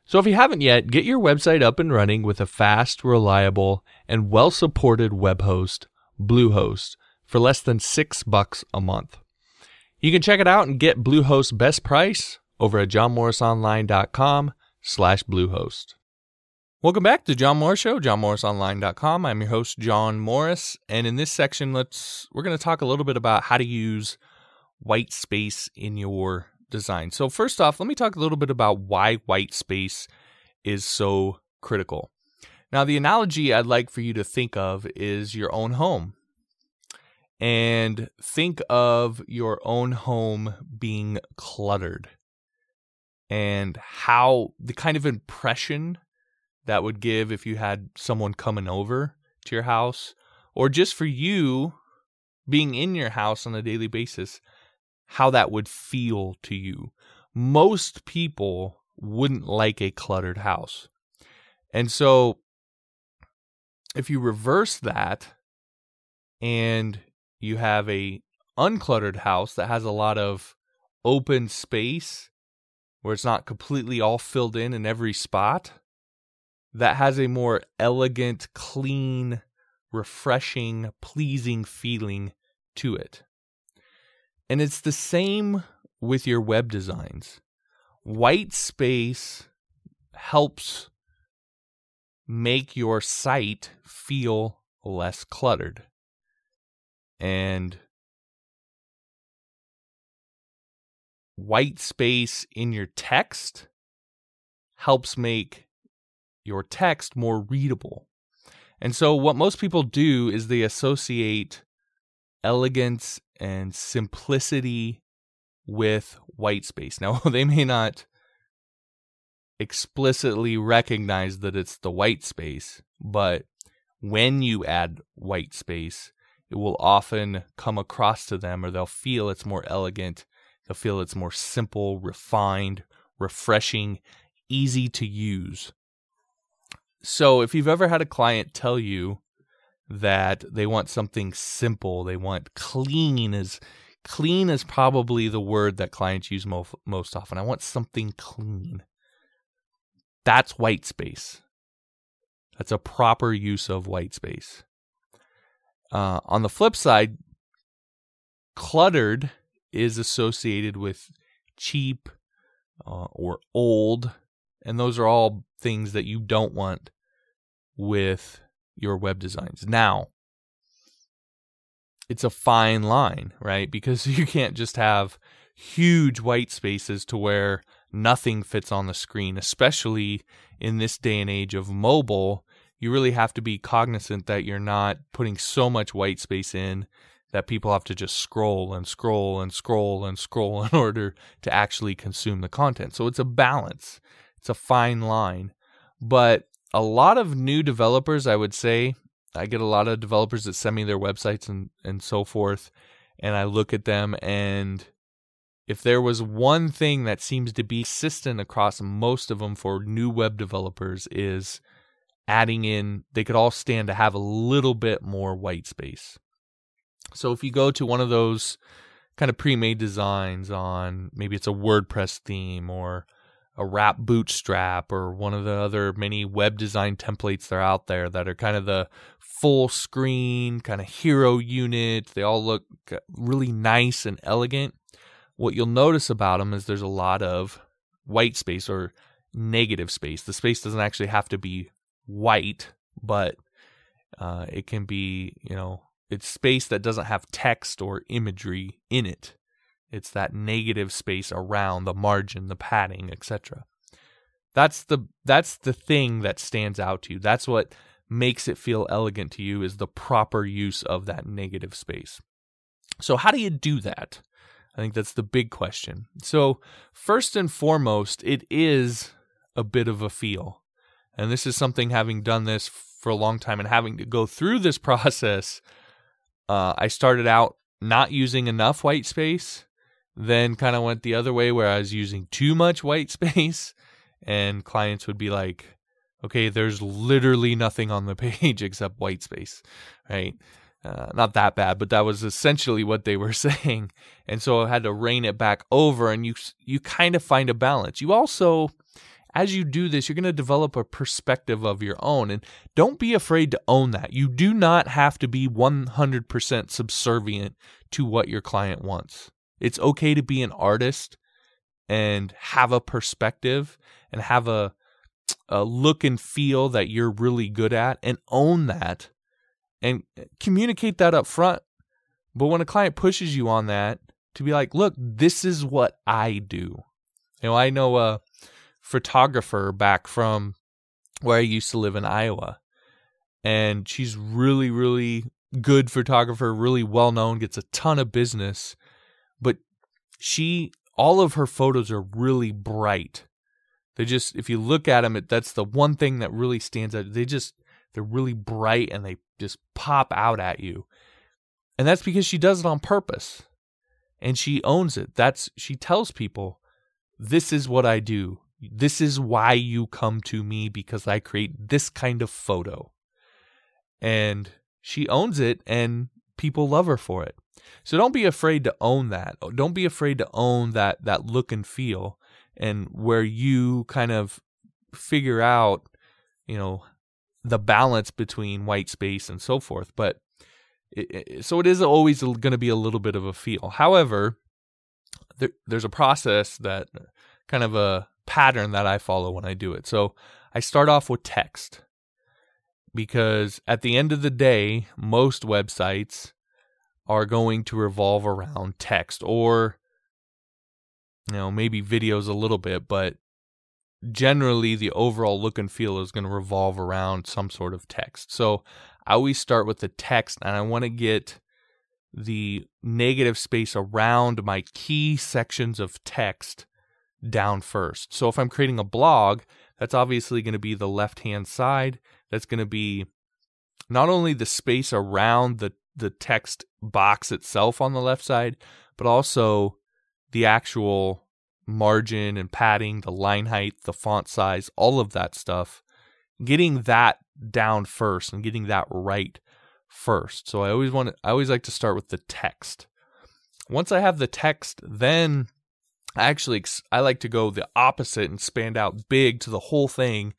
So if you haven't yet, get your website up and running with a fast, reliable, and well-supported web host, Bluehost, for less than 6 bucks a month. You can check it out and get Bluehost's best price over at johnmorrisonline.com/bluehost. Welcome back to John Morris Show, johnmorrisonline.com. I'm your host, John Morris, and in this section, let's we're going to talk a little bit about how to use white space in your design. So first off, let me talk a little bit about why white space is so critical. Now, the analogy I'd like for you to think of is your own home. And think of your own home being cluttered and how the kind of impression that would give if you had someone coming over to your house or just for you being in your house on a daily basis, how that would feel to you. Most people wouldn't like a cluttered house. And so if you reverse that and you have a uncluttered house that has a lot of open space where it's not completely all filled in in every spot, that has a more elegant, clean, refreshing, pleasing feeling to it. And it's the same with your web designs. White space helps make your site feel less cluttered. And white space in your text helps make your text more readable. And so, what most people do is they associate elegance and simplicity with white space. Now, they may not explicitly recognize that it's the white space, but when you add white space, it will often come across to them or they'll feel it's more elegant. They'll feel it's more simple, refined, refreshing, easy to use. So if you've ever had a client tell you that they want something simple, they want clean is clean is probably the word that clients use mo- most often. I want something clean. That's white space. That's a proper use of white space. Uh, on the flip side, cluttered is associated with cheap uh, or old, and those are all things that you don't want with your web designs. Now, it's a fine line, right? Because you can't just have huge white spaces to where nothing fits on the screen, especially in this day and age of mobile. You really have to be cognizant that you're not putting so much white space in that people have to just scroll and scroll and scroll and scroll in order to actually consume the content. So it's a balance, it's a fine line. But a lot of new developers, I would say, I get a lot of developers that send me their websites and, and so forth, and I look at them and if there was one thing that seems to be consistent across most of them for new web developers is adding in they could all stand to have a little bit more white space so if you go to one of those kind of pre-made designs on maybe it's a wordpress theme or a WrapBootstrap or one of the other many web design templates that are out there that are kind of the full screen kind of hero unit they all look really nice and elegant what you'll notice about them is there's a lot of white space or negative space. The space doesn't actually have to be white, but uh, it can be, you know, it's space that doesn't have text or imagery in it. It's that negative space around the margin, the padding, etc. That's the that's the thing that stands out to you. That's what makes it feel elegant to you is the proper use of that negative space. So how do you do that? I think that's the big question. So, first and foremost, it is a bit of a feel. And this is something having done this for a long time and having to go through this process. Uh, I started out not using enough white space, then kind of went the other way where I was using too much white space. And clients would be like, okay, there's literally nothing on the page except white space, right? Uh, not that bad, but that was essentially what they were saying. And so I had to rein it back over, and you you kind of find a balance. You also, as you do this, you're going to develop a perspective of your own, and don't be afraid to own that. You do not have to be 100% subservient to what your client wants. It's okay to be an artist and have a perspective and have a a look and feel that you're really good at and own that and communicate that up front. But when a client pushes you on that, to be like, look, this is what I do. You know, I know a photographer back from where I used to live in Iowa, and she's really, really good photographer, really well known, gets a ton of business, she, all of her photos are really bright. They just, if you look at them, it, that's the one thing that really stands out. They just, they're really bright and they just pop out at you. And that's because she does it on purpose. And she owns it. That's she tells people, this is what I do. This is why you come to me because I create this kind of photo. And she owns it and people love her for it. So don't be afraid to own that. Oh, don't be afraid to own that that look and feel and where you kind of figure out, you know, the balance between white space and so forth. But it, so it is always going to be a little bit of a feel. However, there, there's a process that kind of a pattern that I follow when I do it. So I start off with text because at the end of the day, most websites are going to revolve around text or you know maybe videos a little bit but generally the overall look and feel is going to revolve around some sort of text. So i always start with the text and i want to get the negative space around my key sections of text down first. So if i'm creating a blog that's obviously going to be the left hand side. That's going to be not only the space around the the text box itself on the left side but also the actual margin and padding, the line height, the font size, all of that stuff, getting that down first and getting that right first. So I always want to, I always like to start with the text. Once I have the text, then I actually I like to go the opposite and span out big to the whole thing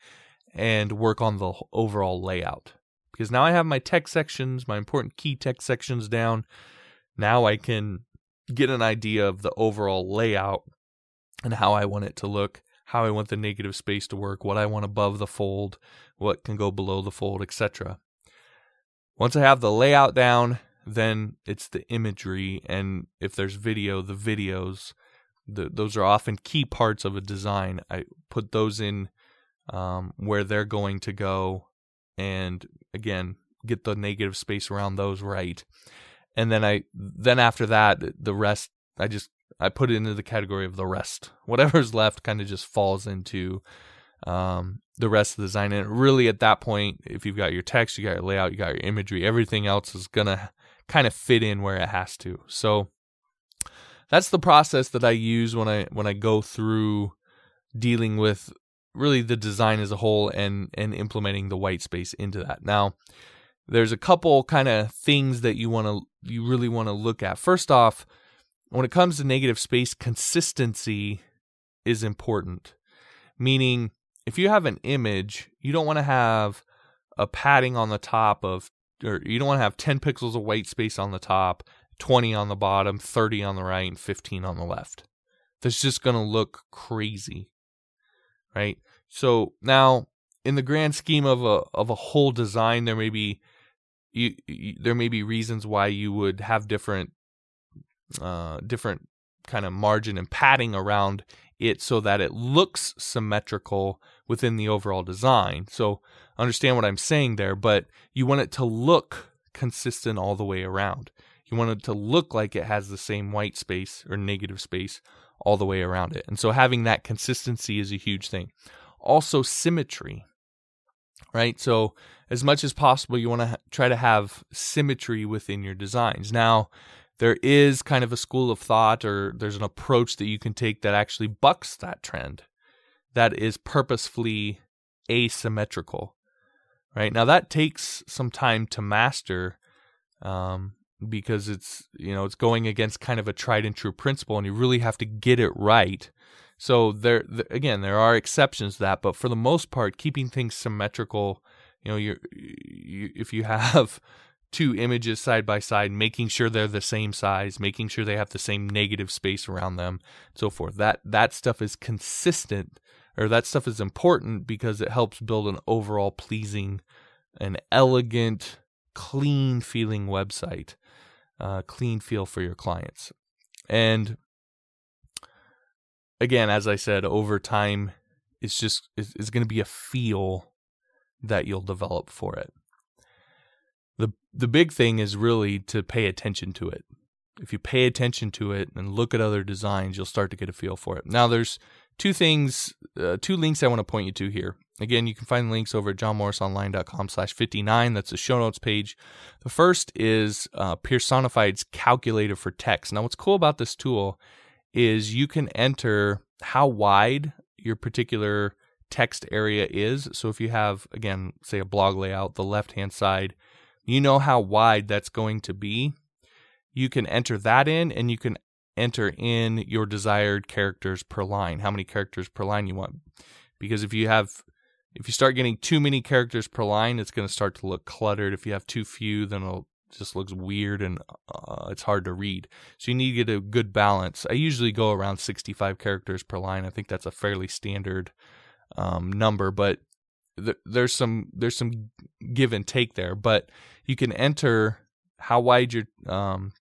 and work on the overall layout. Because now I have my text sections, my important key text sections down. Now I can get an idea of the overall layout and how I want it to look, how I want the negative space to work, what I want above the fold, what can go below the fold, etc. Once I have the layout down, then it's the imagery and if there's video, the videos. The, those are often key parts of a design. I put those in um, where they're going to go, and again, get the negative space around those right and then I then after that the rest I just I put it into the category of the rest. Whatever's left kind of just falls into um, the rest of the design. And really, at that point, if you've got your text, you got your layout, you got your imagery, everything else is gonna kind of fit in where it has to. So that's the process that I use when I when I go through dealing with really the design as a whole and and implementing the white space into that. Now, there's a couple kind of things that you want to you really want to look at. First off, when it comes to negative space, consistency is important. Meaning, if you have an image, you don't want to have a padding on the top of, or you don't want to have 10 pixels of white space on the top, 20 on the bottom, 30 on the right, and 15 on the left. That's just going to look crazy. Right? So now, in the grand scheme of a of a whole design, there may be you, you, there may be reasons why you would have different uh, different kind of margin and padding around it so that it looks symmetrical within the overall design. So understand what I'm saying there, but you want it to look consistent all the way around. You want it to look like it has the same white space or negative space all the way around it. And so having that consistency is a huge thing. Also symmetry right? So, as much as possible, you want to ha- try to have symmetry within your designs. Now, there is kind of a school of thought or there's an approach that you can take that actually bucks that trend that is purposefully asymmetrical, right? Now, that takes some time to master. Um, because it's you know it's going against kind of a tried and true principle and you really have to get it right so there, again, there are exceptions to that, but for the most part, keeping things symmetrical, you know, you, if you have two images side by side, making sure they're the same size, making sure they have the same negative space around them, so forth. That that stuff is consistent, or that stuff is important because it helps build an overall pleasing, an elegant, clean feeling website, uh, clean feel for your clients, and again, as I said, over time, it's just it's, it's going to be a feel that you'll develop for it. the The big thing is really to pay attention to it. If you pay attention to it and look at other designs, you'll start to get a feel for it. Now, there's two things, uh, two links I want to point you to here. Again, you can find links over at johnmorrisonline.com slash 59. That's the show notes page. The first is uh, calculator for text. Now, what's cool about this tool is you can enter how wide your particular text area is. So if you have, again, say a blog layout, the left hand side, you know how wide that's going to be. You can enter that in and you can enter in your desired characters per line, how many characters per line you want. Because if you have if you start getting too many characters per line, it's going to start to look cluttered. If you have too few, then it'll just looks weird and uh, it's hard to read. So you need to get a good balance. I usually go around 65 characters per line. I think that's a fairly standard um, number, but th- there's some there's some give and take there. But you can enter how wide your um,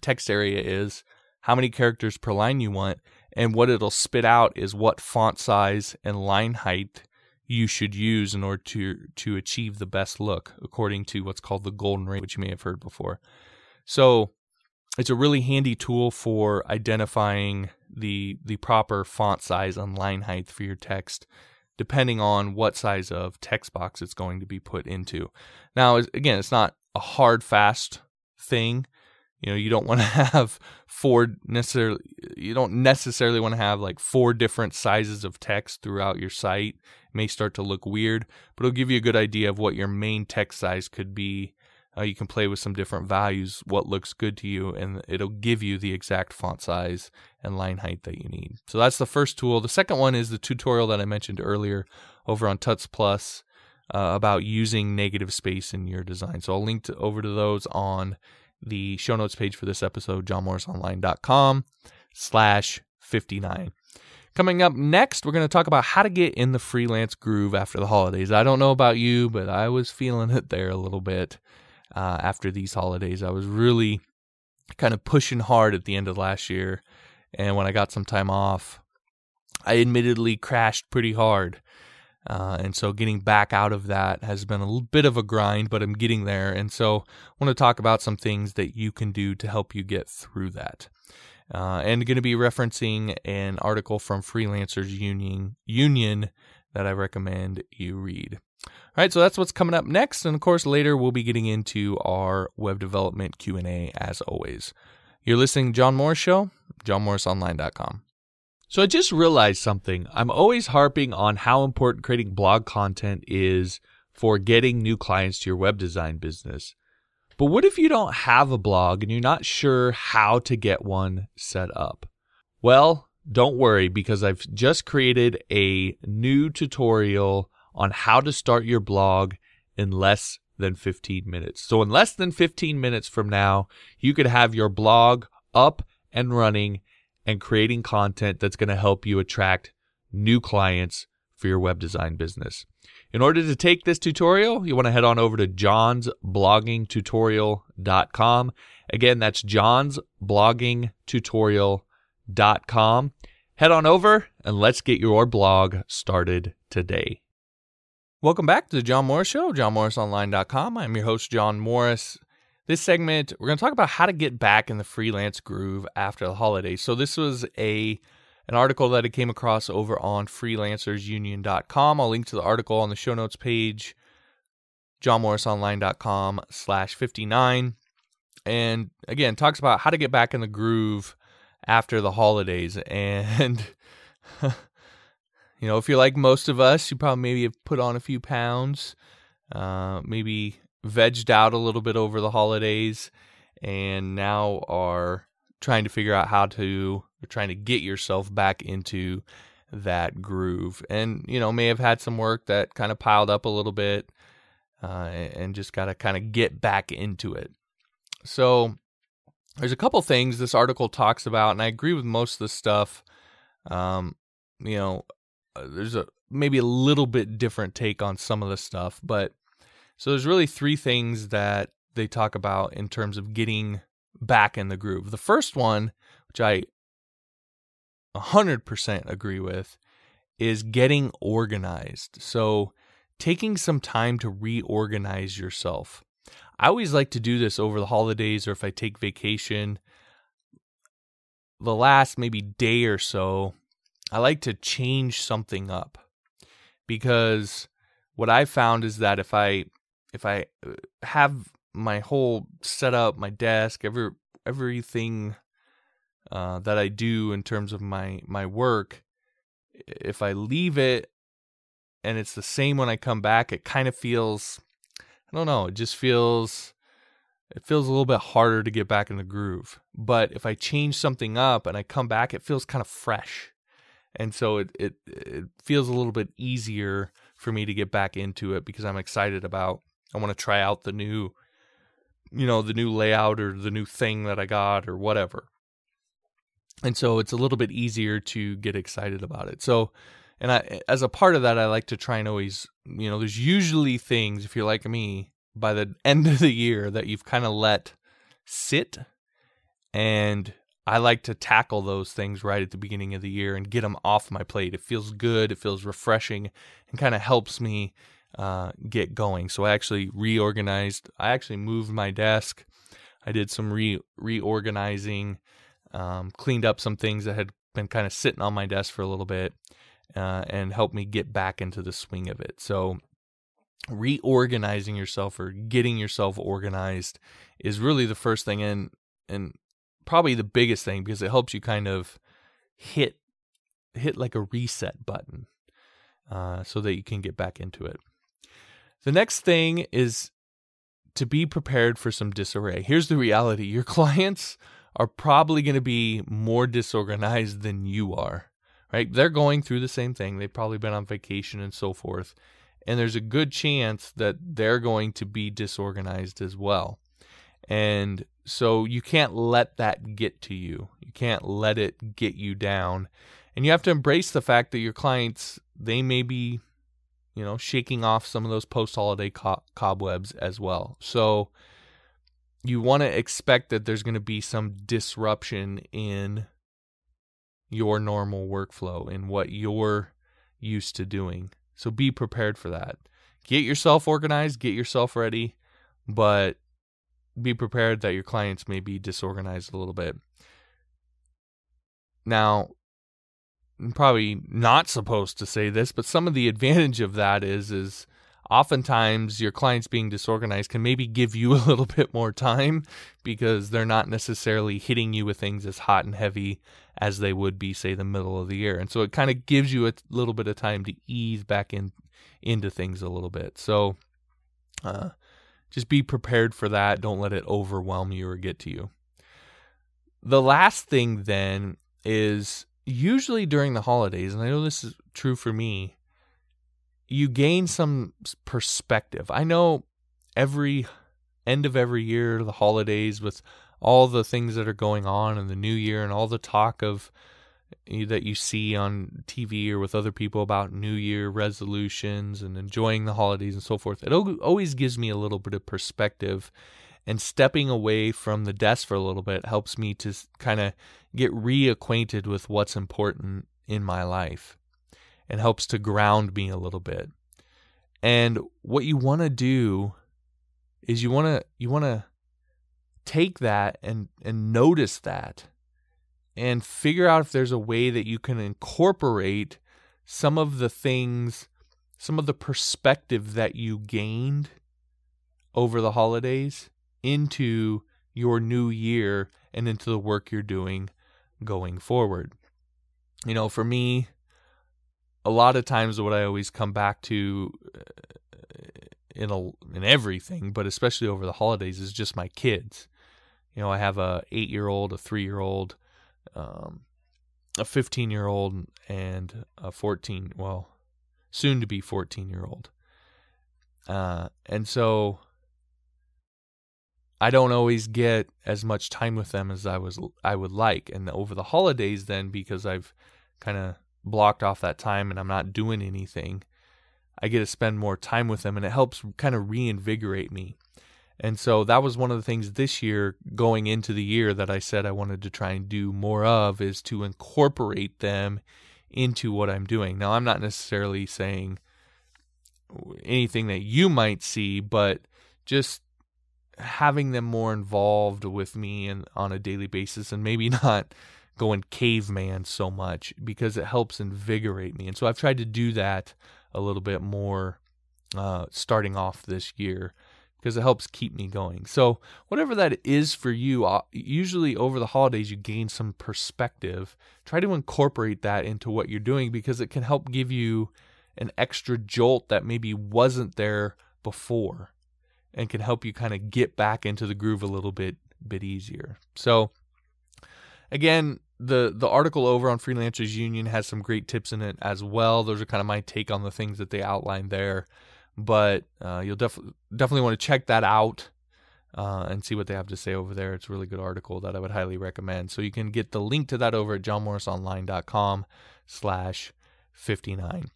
text area is, how many characters per line you want, and what it'll spit out is what font size and line height you should use in order to to achieve the best look according to what's called the golden rate which you may have heard before. So it's a really handy tool for identifying the the proper font size and line height for your text depending on what size of text box it's going to be put into. Now again it's not a hard fast thing you know you don't want to have four necessarily you don't necessarily want to have like four different sizes of text throughout your site. It may start to look weird but it'll give you a good idea of what your main text size could be. Uh, you can play with some different values what looks good to you and it'll give you the exact font size and line height that you need. So that's the first tool. The second one is the tutorial that i mentioned earlier over on tuts plus uh, about using negative space in your design. So i'll link to, over to those on the show notes page for this episode, johnmorrisonline.com slash 59. Coming up next, we're going to talk about how to get in the freelance groove after the holidays. I don't know about you, but I was feeling it there a little bit uh, after these holidays. I was really kind of pushing hard at the end of last year. And when I got some time off, I admittedly crashed pretty hard. Uh, and so getting back out of that has been a bit of a grind, but I'm getting there. And so I want to talk about some things that you can do to help you get through that. Uh, and going to be referencing an article from Freelancers Union Union that I recommend you read. All right, so that's what's coming up next, and of course later we'll be getting into our web development Q and A as always. You're listening to John Morris Show, johnmorrisonline.com. So I just realized something. I'm always harping on how important creating blog content is for getting new clients to your web design business. But what if you don't have a blog and you're not sure how to get one set up? Well, don't worry because I've just created a new tutorial on how to start your blog in less than 15 minutes. So in less than 15 minutes from now, you could have your blog up and running and creating content that's going to help you attract new clients for your web design business. In order to take this tutorial, you want to head on over to johnsbloggingtutorial.com. Again, that's johnsbloggingtutorial.com. Head on over and let's get your blog started today. Welcome back to the John Morris Show, johnmorrisonline.com. I'm your host, John Morris. This segment, we're going to talk about how to get back in the freelance groove after the holidays. So this was a an article that I came across over on freelancersunion.com. I'll link to the article on the show notes page, johnmorrisonline.com slash 59. And again, talks about how to get back in the groove after the holidays. And, you know, if you're like most of us, you probably maybe have put on a few pounds, uh, maybe vegged out a little bit over the holidays and now are trying to figure out how to trying to get yourself back into that groove. And you know may have had some work that kind of piled up a little bit uh, and just got to kind of get back into it. So there's a couple things this article talks about and i agree with most of the stuff. Um, you know uh, there's a maybe a little bit different take on some of the stuff but so there's really three things that they talk about in terms of getting back in the groove. The first one, which I 100% agree with, is getting organized. So taking some time to reorganize yourself. I always like to do this over the holidays or if I take vacation. The last maybe day or so, I like to change something up because what I found is that if I if I uh, have my whole setup, my desk, every everything uh, that I do in terms of my my work, if I leave it and it's the same when I come back, it kind of feels I don't know, it just feels it feels a little bit harder to get back in the groove. But if I change something up and I come back, it feels kind of fresh. And so it it it feels a little bit easier for me to get back into it because I'm excited about I want to try out the new you know, the new layout or the new thing that I got or whatever. And so it's a little bit easier to get excited about it. So, and I, as a part of that, I like to try and always, you know, there's usually things, if you're like me, by the end of the year that you've kind of let sit. And I like to tackle those things right at the beginning of the year and get them off my plate. It feels good, it feels refreshing, and kind of helps me uh, get going. So I actually reorganized. I actually moved my desk. I did some re reorganizing, um, cleaned up some things that had been kind of sitting on my desk for a little bit, uh, and helped me get back into the swing of it. So reorganizing yourself or getting yourself organized is really the first thing and and probably the biggest thing because it helps you kind of hit hit like a reset button uh, so that you can get back into it the next thing is to be prepared for some disarray. Here's the reality your clients are probably going to be more disorganized than you are, right? They're going through the same thing. They've probably been on vacation and so forth. And there's a good chance that they're going to be disorganized as well. And so you can't let that get to you. You can't let it get you down. And you have to embrace the fact that your clients, they may be you know, shaking off some of those post holiday co- cobwebs as well. So you want to expect that there's going to be some disruption in your normal workflow in what you're used to doing. So be prepared for that. Get yourself organized, get yourself ready, but be prepared that your clients may be disorganized a little bit. Now, I'm probably not supposed to say this, but some of the advantage of that is is oftentimes your clients being disorganized can maybe give you a little bit more time because they're not necessarily hitting you with things as hot and heavy as they would be say the middle of the year. And so it kind of gives you a little bit of time to ease back in into things a little bit. So uh, just be prepared for that. Don't let it overwhelm you or get to you. The last thing then is usually during the holidays, and I know this is true for me, you gain some perspective. I know every end of every year, the holidays with all the things that are going on in the new year and all the talk of eh, that you see on TV or with other people about new year resolutions and enjoying the holidays and so forth. It always gives me a little bit of perspective and stepping away from the desk for a little bit helps me to kind of get reacquainted with what's important in my life and helps to ground me a little bit. And what you want to do is you want to you want to take that and and notice that and figure out if there's a way that you can incorporate some of the things some of the perspective that you gained over the holidays into your new year and into the work you're doing going forward. You know, for me, a lot of times what I always come back to uh, in a, in everything, but especially over the holidays, is just my kids. You know, I have a eight year old, a three year old, um, a fifteen year old, and a fourteen. Well, soon to be fourteen year old. Uh, and so I don't always get as much time with them as I was I would like. And over the holidays then because I've kind of blocked off that time and I'm not doing anything, I get to spend more time with them and it helps kind of reinvigorate me. And so that was one of the things this year going into the year that I said I wanted to try and do more of is to incorporate them into what I'm doing. Now I'm not necessarily saying anything that you might see, but just having them more involved with me and on a daily basis and maybe not going caveman so much because it helps invigorate me. And so I've tried to do that a little bit more uh, starting off this year because it helps keep me going. So, whatever that is for you, uh, usually over the holidays, you gain some perspective. Try to incorporate that into what you're doing because it can help give you an extra jolt that maybe wasn't there before and can help you kind of get back into the groove a little bit bit easier. So again, the the article over on Freelancers Union has some great tips in it as well. Those are kind of my take on the things that they outline there. But uh, you'll definitely definitely want to check that out. uh, and see what they have to say over there. It's a really good article that I would highly recommend. So you can get the link to that over at johnmorrisonline.com slash 59.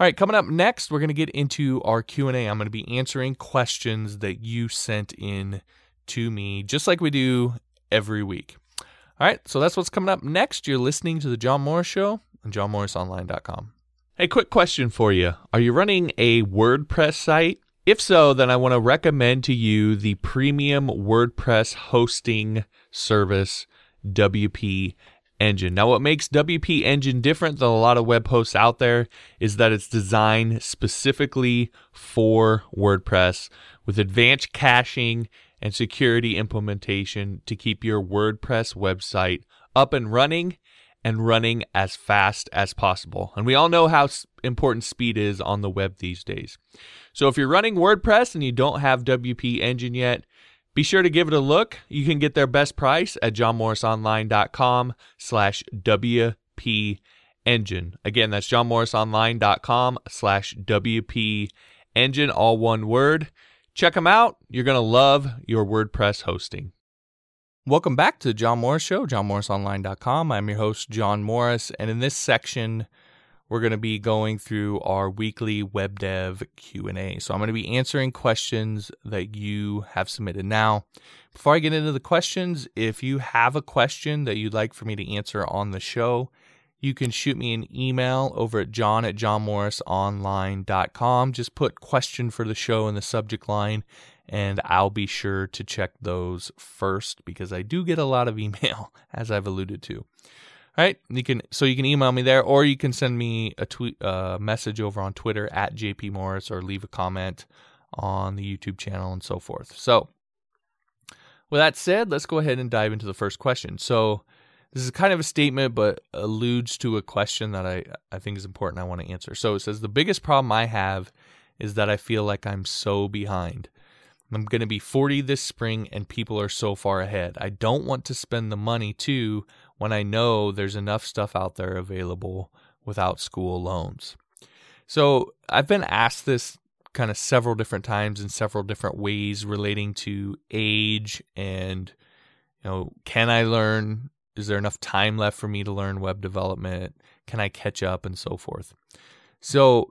All right, coming up next, we're going to get into our Q&A. I'm going to be answering questions that you sent in to me, just like we do every week. All right, so that's what's coming up next. You're listening to The John Morris Show on johnmorrisonline.com. Hey, quick question for you. Are you running a WordPress site? If so, then I want to recommend to you the premium WordPress hosting service, WP Engine. Now, what makes WP Engine different than a lot of web hosts out there is that it's designed specifically for WordPress with advanced caching and security implementation to keep your WordPress website up and running and running as fast as possible. And we all know how important speed is on the web these days. So if you're running WordPress and you don't have WP Engine yet, be sure to give it a look. You can get their best price at johnmorrisonline.com slash WP Engine. Again, that's johnmorrisonline.com slash WP Engine, all one word. Check them out. You're going to love your WordPress hosting. Welcome back to the John Morris Show, johnmorrisonline.com. I'm your host, John Morris, and in this section, we're going to be going through our weekly web dev Q&A. So I'm going to be answering questions that you have submitted. Now, before I get into the questions, if you have a question that you'd like for me to answer on the show, you can shoot me an email over at john at johnmorrisonline.com. Just put question for the show in the subject line and I'll be sure to check those first because I do get a lot of email, as I've alluded to. Right, you can so you can email me there, or you can send me a tweet, uh, message over on Twitter at JP Morris, or leave a comment on the YouTube channel and so forth. So, with that said, let's go ahead and dive into the first question. So, this is kind of a statement, but alludes to a question that I I think is important. I want to answer. So it says the biggest problem I have is that I feel like I'm so behind. I'm going to be 40 this spring and people are so far ahead. I don't want to spend the money too when I know there's enough stuff out there available without school loans. So I've been asked this kind of several different times in several different ways relating to age and you know can I learn is there enough time left for me to learn web development can I catch up and so forth. So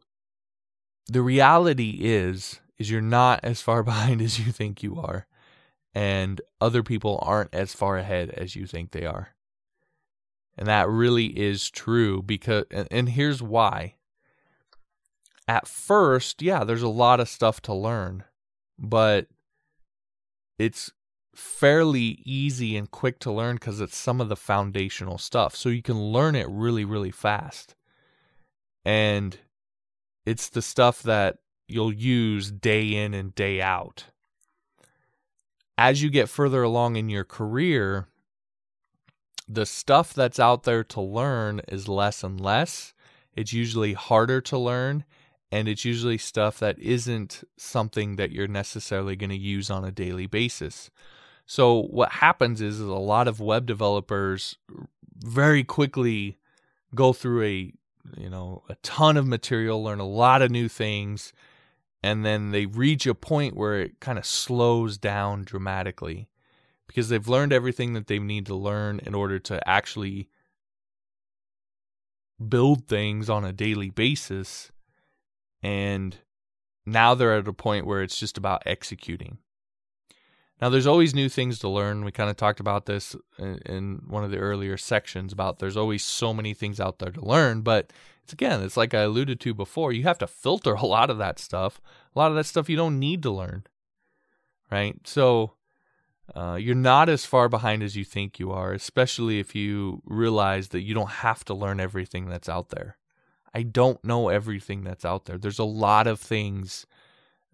the reality is is you're not as far behind as you think you are and other people aren't as far ahead as you think they are and that really is true because and, here's why. At first yeah there's a lot of stuff to learn but it's fairly easy and quick to learn because it's some of the foundational stuff. So you can learn it really really fast. And it's the stuff that you'll use day in and day out. As you get further along in your career, the stuff that's out there to learn is less and less. It's usually harder to learn, and it's usually stuff that isn't something that you're necessarily going to use on a daily basis. So, what happens is, is a lot of web developers very quickly go through a you know a ton of material, learn a lot of new things, and then they reach a point where it kind of slows down dramatically because they've learned everything that they need to learn in order to actually build things on a daily basis and now they're at a point where it's just about executing now there's always new things to learn we kind of talked about this in one of the earlier sections about there's always so many things out there to learn but it's again, it's like I alluded to before, you have to filter a lot of that stuff. A lot of that stuff you don't need to learn. Right? So uh, you're not as far behind as you think you are, especially if you realize that you don't have to learn everything that's out there. I don't know everything that's out there. There's a lot of things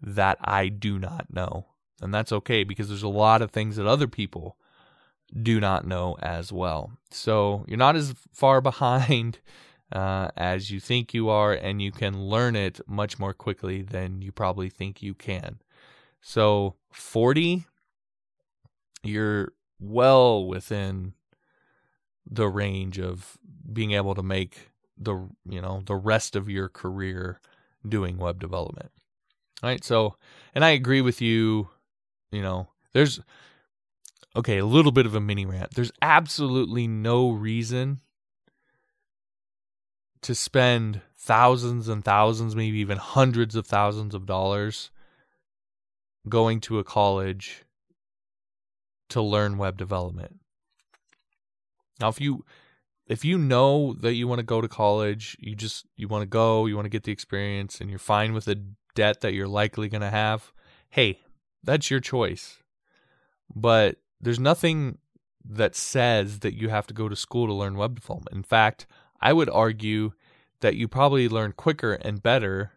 that I do not know. And that's okay because there's a lot of things that other people do not know as well. So you're not as far behind uh, as you think you are, and you can learn it much more quickly than you probably think you can. So, 40, you're well within the range of being able to make the you know the rest of your career doing web development. All right? So, and I agree with you, you know, There's okay, a little bit of a mini rant. There's absolutely no reason to spend thousands and thousands, maybe even hundreds of thousands of dollars going to a college to learn web development. Now if you if you know that you want to go to college, you just you want to go, you want to get the experience and you're fine with the debt that you're likely going to have, hey, that's your choice. But there's nothing that says that you have to go to school to learn web development. In fact, I would argue that you probably learn quicker and better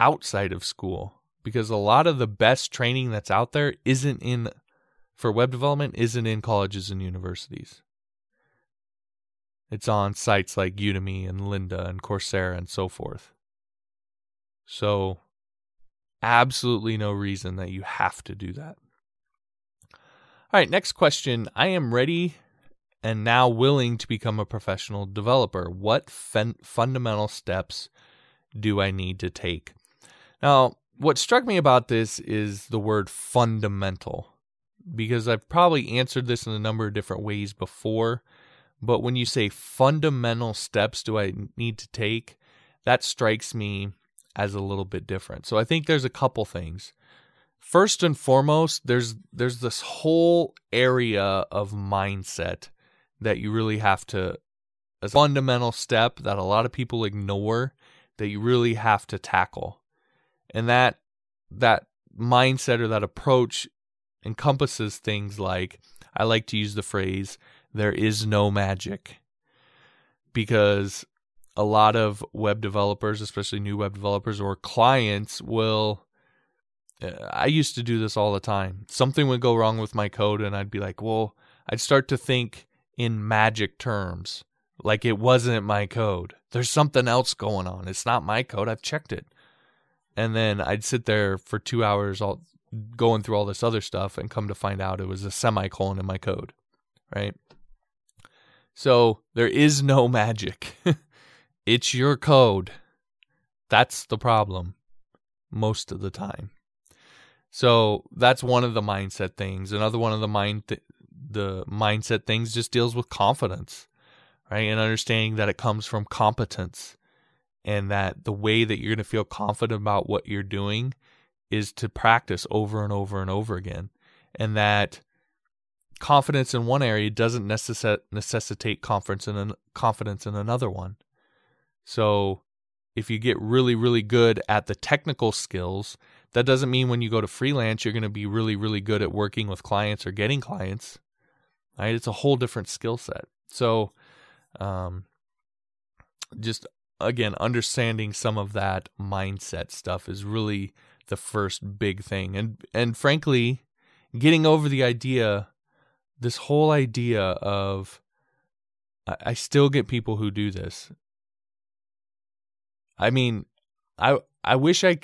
outside of school because a lot of the best training that's out there isn't in for web development isn't in colleges and universities. It's on sites like Udemy and Lynda and Coursera and so forth. So, absolutely no reason that you have to do that. All right, next question. I am ready and now willing to become a professional developer. What fun- fundamental steps do I need to take? Now, what struck me about this is the word fundamental, because I've probably answered this in a number of different ways before. But when you say fundamental steps do I need to take, that strikes me as a little bit different. So I think there's a couple things. First and foremost, there's there's this whole area of mindset that you really have to as a fundamental step that a lot of people ignore that you really have to tackle. And that that mindset or that approach encompasses things like I like to use the phrase there is no magic because a lot of web developers, especially new web developers or clients, will. Uh, I used to do this all the time. Something would go wrong with my code, and I'd be like, well, I'd start to think in magic terms, like it wasn't my code. There's something else going on. It's not my code. I've checked it. And then I'd sit there for two hours all going through all this other stuff and come to find out it was a semicolon in my code. Right. So there is no magic. it's your code. That's the problem most of the time. So that's one of the mindset things. Another one of the mind th- the mindset things just deals with confidence, right? And understanding that it comes from competence and that the way that you're going to feel confident about what you're doing is to practice over and over and over again. And that confidence in one area doesn't necess- necessitate confidence in an- confidence in another one. So if you get really really good at the technical skills, that doesn't mean when you go to freelance you're going to be really really good at working with clients or getting clients. Right? It's a whole different skill set. So um just again understanding some of that mindset stuff is really the first big thing. And and frankly, getting over the idea this whole idea of I, I still get people who do this. I mean, I I wish I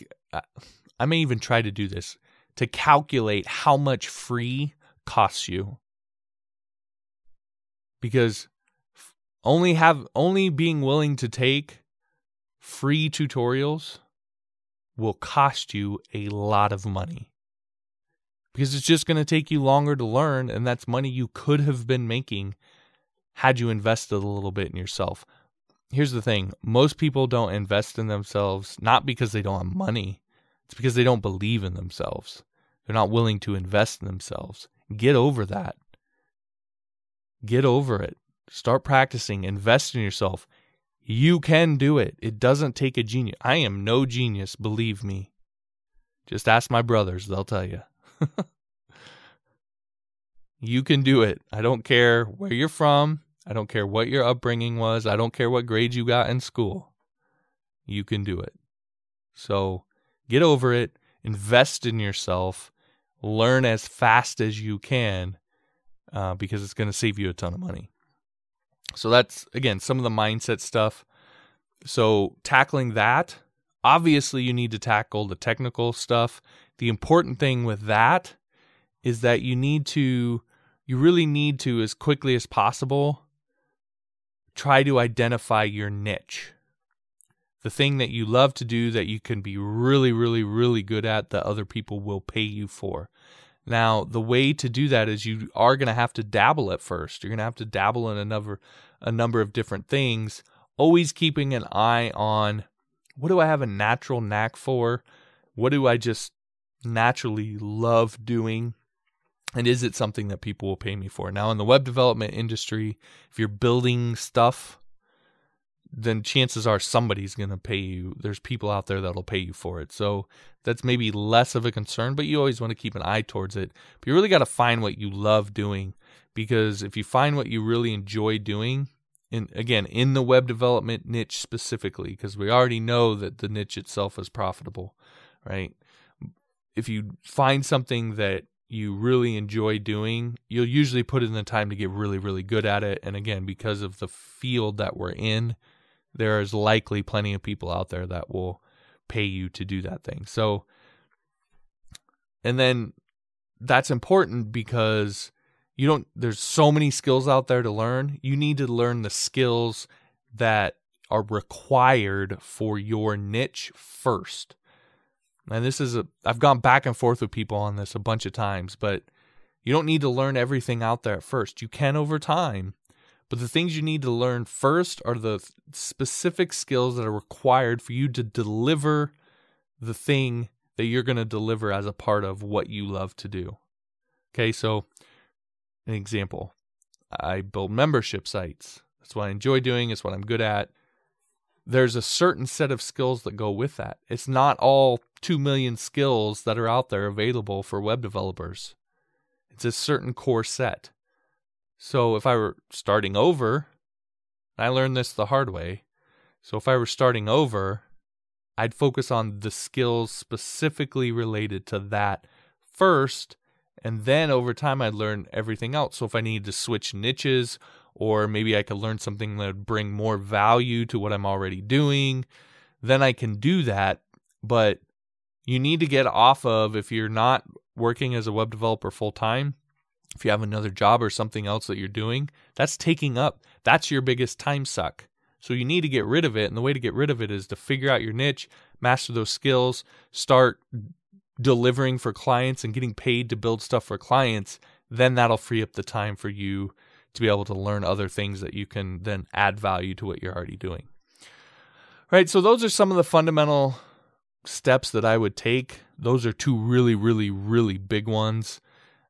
I may even try to do this to calculate how much free costs you. Because only have only being willing to take free tutorials will cost you a lot of money. Because it's just going to take you longer to learn and that's money you could have been making had you invested a little bit in yourself. Here's the thing. Most people don't invest in themselves not because they don't have money. It's because they don't believe in themselves. They're not willing to invest in themselves. Get over that. Get over it. Start practicing. Invest in yourself you can do it it doesn't take a genius i am no genius believe me just ask my brothers they'll tell you you can do it. I don't care where you're from. I don't care what your upbringing was. I don't care what grades you got in school. You can do it. So get over it, invest in yourself, learn as fast as you can uh, because it's going to save you a ton of money. So that's, again, some of the mindset stuff. So tackling that, obviously, you need to tackle the technical stuff. The important thing with that is that you need to you really need to as quickly as possible try to identify your niche. the thing that you love to do that you can be really, really, really good at that other people will pay you for. Now, the way to do that is you are going to have to dabble at first. You're going to have to dabble in a number, a number of different things, always keeping an eye on what do I have a natural knack for? What do I just naturally love doing? And is it something that people will pay me for? Now, in the web development industry, if you're building stuff, then chances are somebody's going to pay you. There's people out there that'll pay you for it. So that's maybe less of a concern, but you always want to keep an eye towards it. But you really got to find what you love doing because if you find what you really enjoy doing, and again in the web development niche specifically, because we already know that the niche itself is profitable, right? If you find something that you really enjoy doing, you'll usually put in the time to get really, really good at it. And again, because of the field that we're in, there is likely plenty of people out there that will pay you to do that thing. So, and then that's important because you don't, there's so many skills out there to learn. You need to learn the skills that are required for your niche first. And this is a, I've gone back and forth with people on this a bunch of times, but you don't need to learn everything out there at first. You can over time, but the things you need to learn first are the specific skills that are required for you to deliver the thing that you're going to deliver as a part of what you love to do. Okay, so an example I build membership sites. That's what I enjoy doing, it's what I'm good at. There's a certain set of skills that go with that. It's not all 2 million skills that are out there available for web developers. It's a certain core set. So if I were starting over, I learned this the hard way. So if I were starting over, I'd focus on the skills specifically related to that first, and then over time I'd learn everything else. So if I needed to switch niches, or maybe I could learn something that would bring more value to what I'm already doing, then I can do that. But you need to get off of if you're not working as a web developer full time if you have another job or something else that you're doing, that's taking up, that's your biggest time suck. So you need to get rid of it. And the way to get rid of it is to figure out your niche, master those skills, start delivering for clients and getting paid to build stuff for clients. Then that'll free up the time for you to be able to learn other things that you can then add value to what you're already doing. Right. So those are some of the fundamental steps that I would take. Those are two really, really, really big ones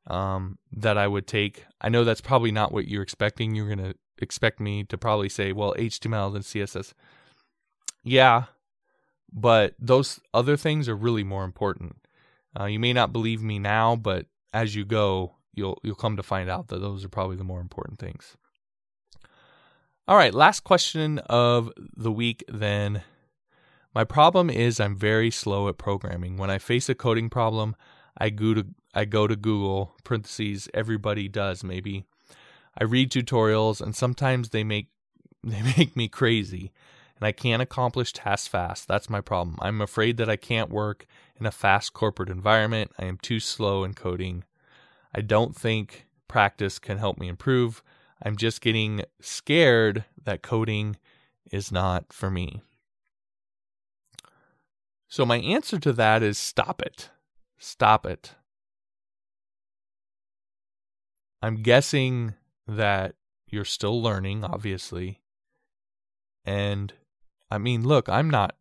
um, that I would take. I know that's probably not what you're expecting. You're going to expect me to probably say, well, HTML and CSS. Yeah, but those other things are really more important. Uh, you may not believe me now, but as you go, you'll you'll come to find out that those are probably the more important things. All right, last question of the week then. My problem is I'm very slow at programming. When I face a coding problem, I go to I go to Google parentheses everybody does maybe. I read tutorials and sometimes they make they make me crazy and I can't accomplish tasks fast. That's my problem. I'm afraid that I can't work in a fast corporate environment. I am too slow in coding. I don't think practice can help me improve. I'm just getting scared that coding is not for me. So, my answer to that is stop it. Stop it. I'm guessing that you're still learning, obviously. And I mean, look, I'm not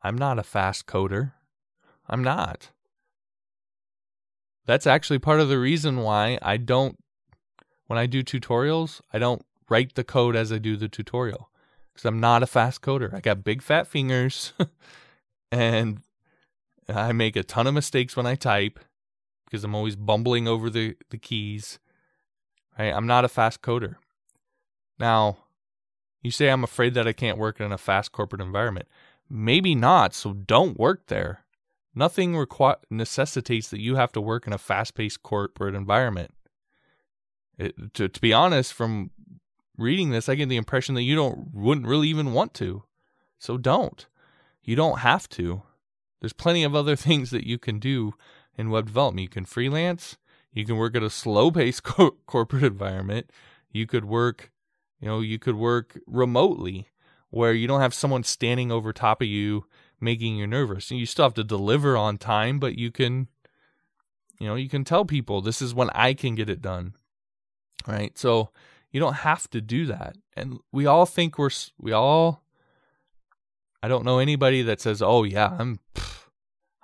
I'm not a fast coder. I'm not. That's actually part of the reason why I don't when I do tutorials, I don't write the code as I do the tutorial cuz I'm not a fast coder. I got big fat fingers and I make a ton of mistakes when I type because I'm always bumbling over the, the keys. Right? I'm not a fast coder. Now, you say I'm afraid that I can't work in a fast corporate environment. Maybe not, so don't work there. Nothing requ- necessitates that you have to work in a fast paced corporate environment. It, to, to be honest, from reading this, I get the impression that you don't wouldn't really even want to. So don't. You don't have to. There's plenty of other things that you can do in web development. You can freelance, you can work at a slow paced co- corporate environment, you could work, you know, you could work remotely where you don't have someone standing over top of you making you nervous. And you still have to deliver on time, but you can you know, you can tell people this is when I can get it done. Right? So you don't have to do that. And we all think we're we all I don't know anybody that says, "Oh yeah, I'm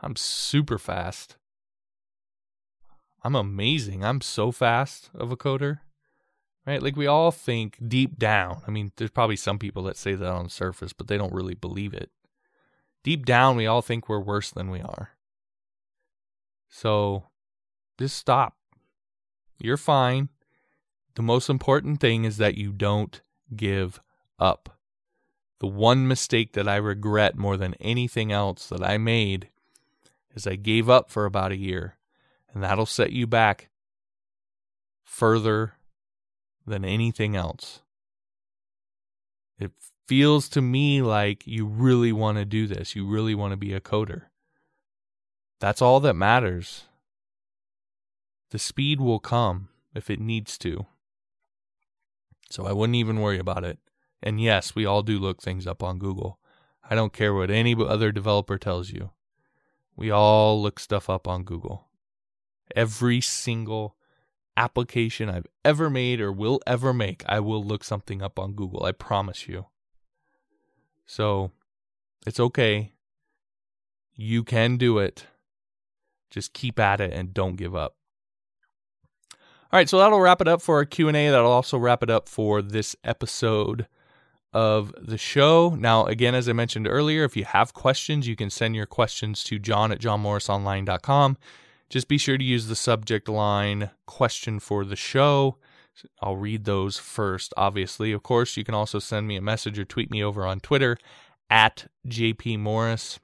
I'm super fast." I'm amazing. I'm so fast of a coder. Right? Like we all think deep down. I mean, there's probably some people that say that on the surface, but they don't really believe it. Deep down, we all think we're worse than we are. So just stop. You're fine. The most important thing is that you don't give up. The one mistake that I regret more than anything else that I made is I gave up for about a year, and that'll set you back further than anything else. It feels to me like you really want to do this. You really want to be a coder. That's all that matters. The speed will come if it needs to. So I wouldn't even worry about it. And yes, we all do look things up on Google. I don't care what any other developer tells you. We all look stuff up on Google. Every single application I've ever made or will ever make, I will look something up on Google. I promise you. So it's okay. You can do it. Just keep at it and don't give up. All right, so that'll wrap it up for our Q&A. That'll also wrap it up for this episode of the show. Now, again, as I mentioned earlier, if you have questions, you can send your questions to john at johnmorrisonline.com. Just be sure to use the subject line question for the show. I'll read those first, obviously. Of course, you can also send me a message or tweet me over on Twitter at JP Morris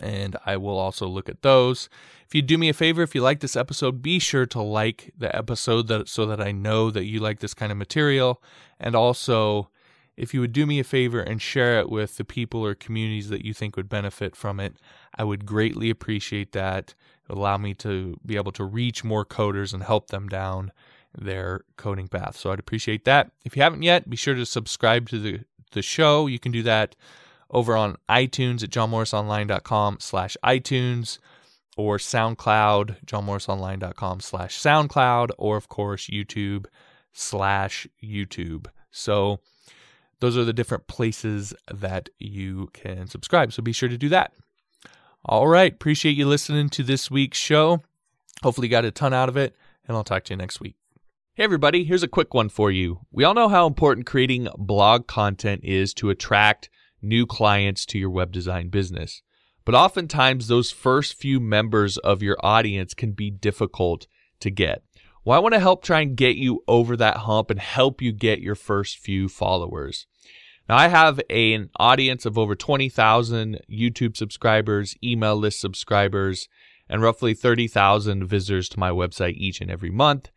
and I will also look at those. If you do me a favor, if you like this episode, be sure to like the episode that so that I know that you like this kind of material. And also, if you would do me a favor and share it with the people or communities that you think would benefit from it, I would greatly appreciate that. Allow me to be able to reach more coders and help them down their coding path. So I'd appreciate that. If you haven't yet, be sure to subscribe to the the show. You can do that over on iTunes at johnmorrisonline.com slash iTunes or SoundCloud, johnmorrisonline.com slash SoundCloud, or of course YouTube slash YouTube. So those are the different places that you can subscribe. So be sure to do that. All right. Appreciate you listening to this week's show. Hopefully, you got a ton out of it, and I'll talk to you next week. Hey, everybody. Here's a quick one for you. We all know how important creating blog content is to attract new clients to your web design business. But oftentimes, those first few members of your audience can be difficult to get. Well, I want to help try and get you over that hump and help you get your first few followers. Now, I have a, an audience of over 20,000 YouTube subscribers, email list subscribers, and roughly 30,000 visitors to my website each and every month.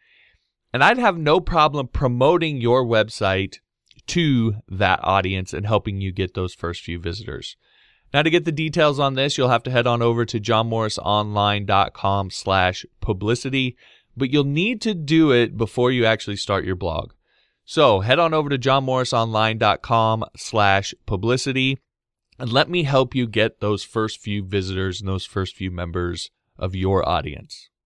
And I'd have no problem promoting your website to that audience and helping you get those first few visitors. Now, to get the details on this, you'll have to head on over to johnmorrisonline.com slash publicity, but you'll need to do it before you actually start your blog. So head on over to johnmorrisonline.com slash publicity and let me help you get those first few visitors and those first few members of your audience.